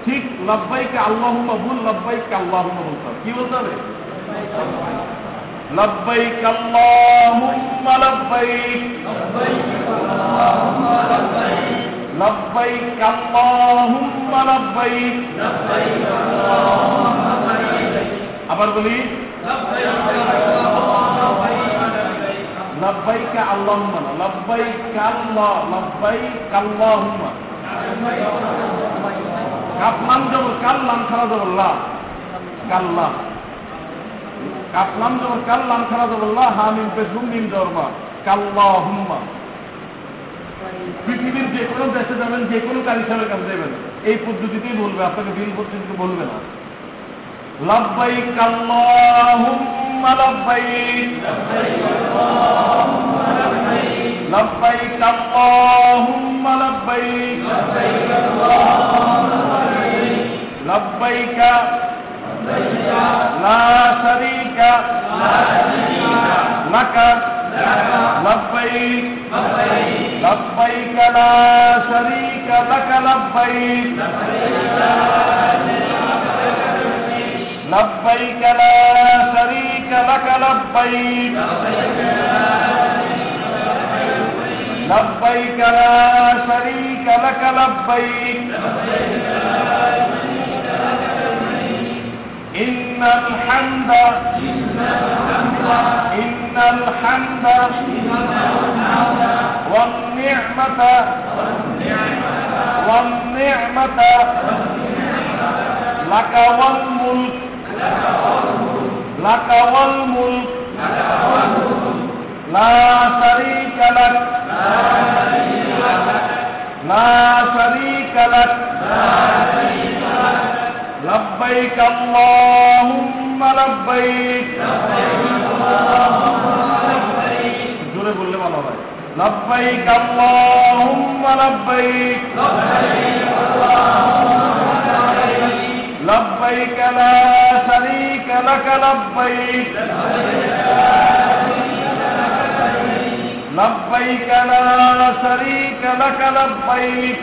ঠিক লাব্বাইকা আল্লাহুম্মা ভুল, লাব্বাইকা আল্লাহুম্মা বলতে কি বলতে হবে? لبيك اللهم لبيك لبيك اللهم لبيك আবার বলি لبيك اللهم لبيك الله لبيك اللهم কাপলাম জবর কাল্লাম খারা জবর লা কাটলাম যখন কাল্লাম খারাজ আল্লাহ হামিম পেশুম নিম জর্মা কাল্লা হুম্মা পৃথিবীর যে কোনো দেশে যাবেন, যে কোনো কারি সাহেবের কাছে যাবেন, এই পদ্ধতিতেই বলবে, আপনাকে দিন পর্যন্ত বলবে না। লাভবাই কাল্লাহুম্মা লাভবাই লাভবাই কাল্লাহুম্মা লাভবাই লাভবাইকা لا شريك لك لبيك لبيك لا شريك لك لبيك لبيك لا شريك لك لبيك لبيك لا شريك لك لبيك إن الحمد إن الحمد والنعمة والنعمة لك والملك لك والملك لا شريك لك لا شريك لك لبيك اللهم لبيك জোরে বললে ভালো হয় لبيك اللهم لبيك لبيك لا شريك لك لبيك لبيك لا شريك لك لبيك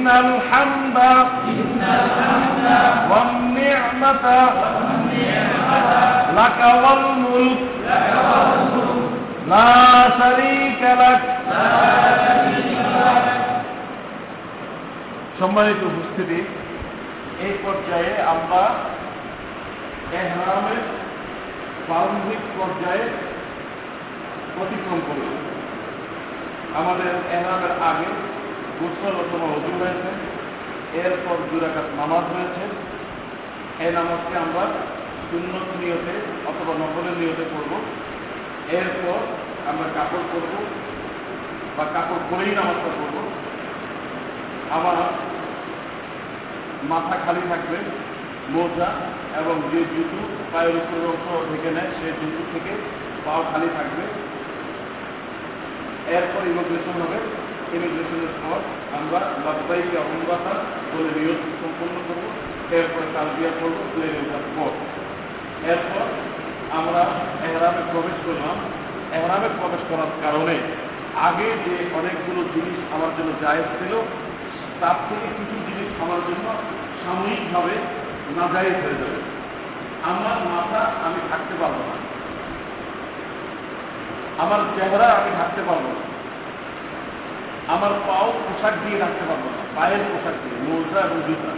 إن الحمد والنعمة لك والملك لا شريك لك সম্মানিত উপস্থিতি এই পর্যায়ে আমরা এহরামের প্রারম্ভিক পর্যায়ে অতিক্রম করি আমাদের এহরামের আগে গোসল অথবা অজু হয়েছে এরপর দুরাকাত নামাজ হয়েছে এই নামাজকে আমরা সুন্নত নিয়তে অথবা নকলের নিয়তে করব এরপর আমরা কাপড় করব বা কাপড় পরেই নামাজটা করব আবার মাথা খালি থাকবে, মোজা এবং যে জুতো পায়ের উপরের অংশ ঢেকে নেয় সেই জুতো থেকে পাও খালি থাকবে। এরপর ইমিগ্রেশন হবে। ইমিগ্রেশনের পর আমরা লাভবাহিকে অহংবাতা বলে নিয়োগ সম্পন্ন করব, এরপর তালবিয়া করব পর এরপর আমরা এহরামে প্রবেশ করলাম। এহরামে প্রবেশ করার কারণে আগে যে অনেকগুলো জিনিস আমার জন্য জায়েজ ছিল, তার থেকে কিছু জিনিস আমার জন্য সাময়িকভাবে না নাজায়েজ হয়ে যাবে। আমার মাথা আমি থাকতে পারব না। আমার চেহারা আমি থাকতে পারব না। আমার পাও পোশাক দিয়ে রাখতে পারব না, পায়ের পোশাক দিয়ে মোজা এবং জুতা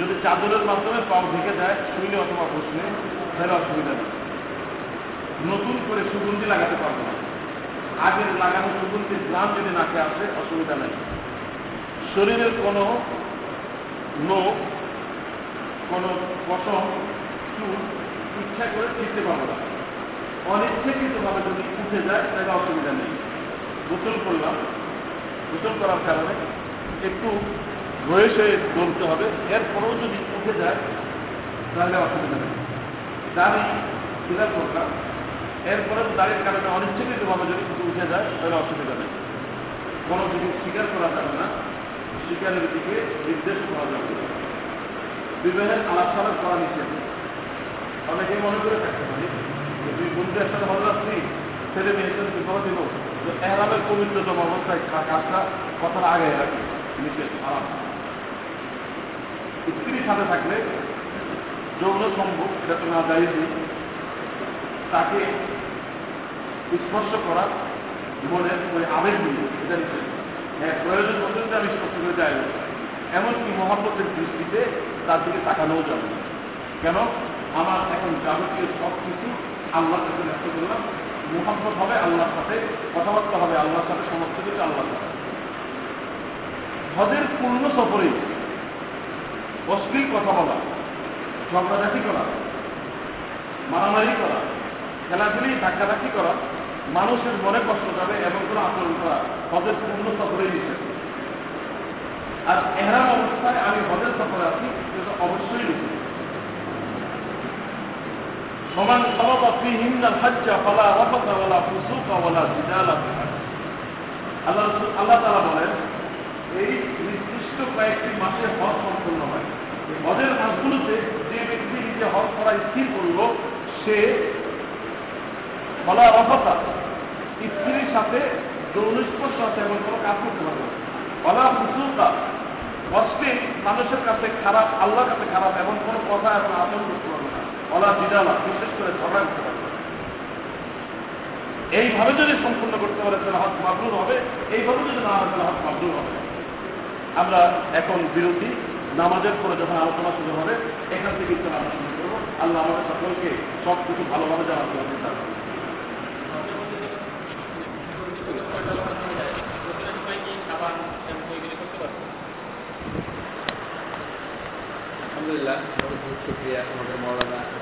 যদি চাদরের মাধ্যমে পাও ঢেকে যায় শুইলে অথবা বসলে, তাহলে অসুবিধা নেই। নতুন করে সুগন্ধি লাগাতে পারব না। আগের লাগানো সুগন্ধির গ্রাম যদি নাকে আসে, অসুবিধা নেই। শরীরের কোনো লোক কোনো পশম, চুল ইচ্ছা করে ছিটতে পারব না। অনিচ্ছাকৃতভাবে যদি উঠে যায়, তাহলে অসুবিধা নেই। গোসল করলাম গোসল করার কারণে একটু রয়ে সয়ে চলতে হবে। এরপরেও যদি উঠে যায়, তাহলে অসুবিধা নেই। দাড়ি ক্লিয়ার করলাম। এরপরে দাড়ির কারণে অনিচ্ছাকৃতভাবে যদি কিছু উঠে যায়, তাহলে অসুবিধা নেই। কোনো কিছু স্বীকার করা যাবে না। শিকারের দিকে নির্দেশ করা যাবে বিবাহের আলাপ সালাপ করা নিষেধ। অনেকে মনে করে থাকতে পারি যে তুই বন্ধুদের সাথে ভালো লাগছি। ছেলে মেয়েদের বিবাহ দিব তো এহরামের পবিত্রতম অবস্থায় কাজটা কথার আগে রাখি। নিষেধ আলাপ স্ত্রীর সাথে থাকলে যৌন সম্ভব এটা তো না তাকে স্পর্শ করা মনের ওই আবেগ নিয়ে এটা নিষেধ। হ্যাঁ প্রয়োজন পর্যন্ত আমি স্পর্শ করে যাই এমনকি মহাব্বতের দৃষ্টিতে তার দিকে তাকানোও যাবে কেন? আমার এখন যাবতীয় সব কিছু আল্লাহর ব্যক্ত করলাম। মোহাম্মত হবে আল্লাহর সাথে, কথাবার্তা হবে আল্লাহর সাথে, সমস্ত কিছু আল্লাহর সাথে। হজের পূর্ণ সফরে অশ্লীল কথা বলা ঝগড়াঝাটি করা, মারামারি করা, খেলাধুলি, ধাক্কাধাক্কি করা, মানুষের মনে কষ্ট যাবে এবং কোনো আচরণ করা হজের পূর্ণ ধরে নিচ্ছে আর এহরাম অবস্থায় আমি হজের সফরে আছি সেটা অবশ্যই নিচ্ছি সমাবা ফি হিন্দাল হজ্জা ফালা ওয়াফাতা ওয়ালা ফুসুকা ওয়ালা জিদালা ফিল হজ্জ। আল্লাহ তাআলা বলেন, এই নির্দিষ্ট কয়েকটি মাসে হজ সম্পূর্ণ হয় এই হজের মাসগুলোতে যে ব্যক্তি নিজে হজ করা স্থির করল, সে বলা রফতা, স্ত্রীর সাথে যৌনস্পর্শ আছে এমন কোনো কাজ করতে পারবে। বলা মানুষের কাছে খারাপ, আল্লাহর কাছে খারাপ এমন কোনো কথা এবং আচরণ করতে পারবে না বলা বিদালা বিশেষ করে ঝগড়া করতে পারবে না। এইভাবে যদি সম্পূর্ণ করতে পারে, তাহলে হজ মাবরুর হবে। এইভাবে যদি না হয়, তাহলে হজ মাবরুর হবে। আমরা এখন বিরতি, নামাজের পরে যখন আলোচনা শুরু হবে, এখান থেকে ইচ্ছা আমরা শুরু করব। আল্লাহ আমাদের সকলকে সব কিছু ভালোভাবে জানার জন্য চিন্তা করব আলহামদুলিল্লাহ শুক্রিয়া আমাদের মৌলানা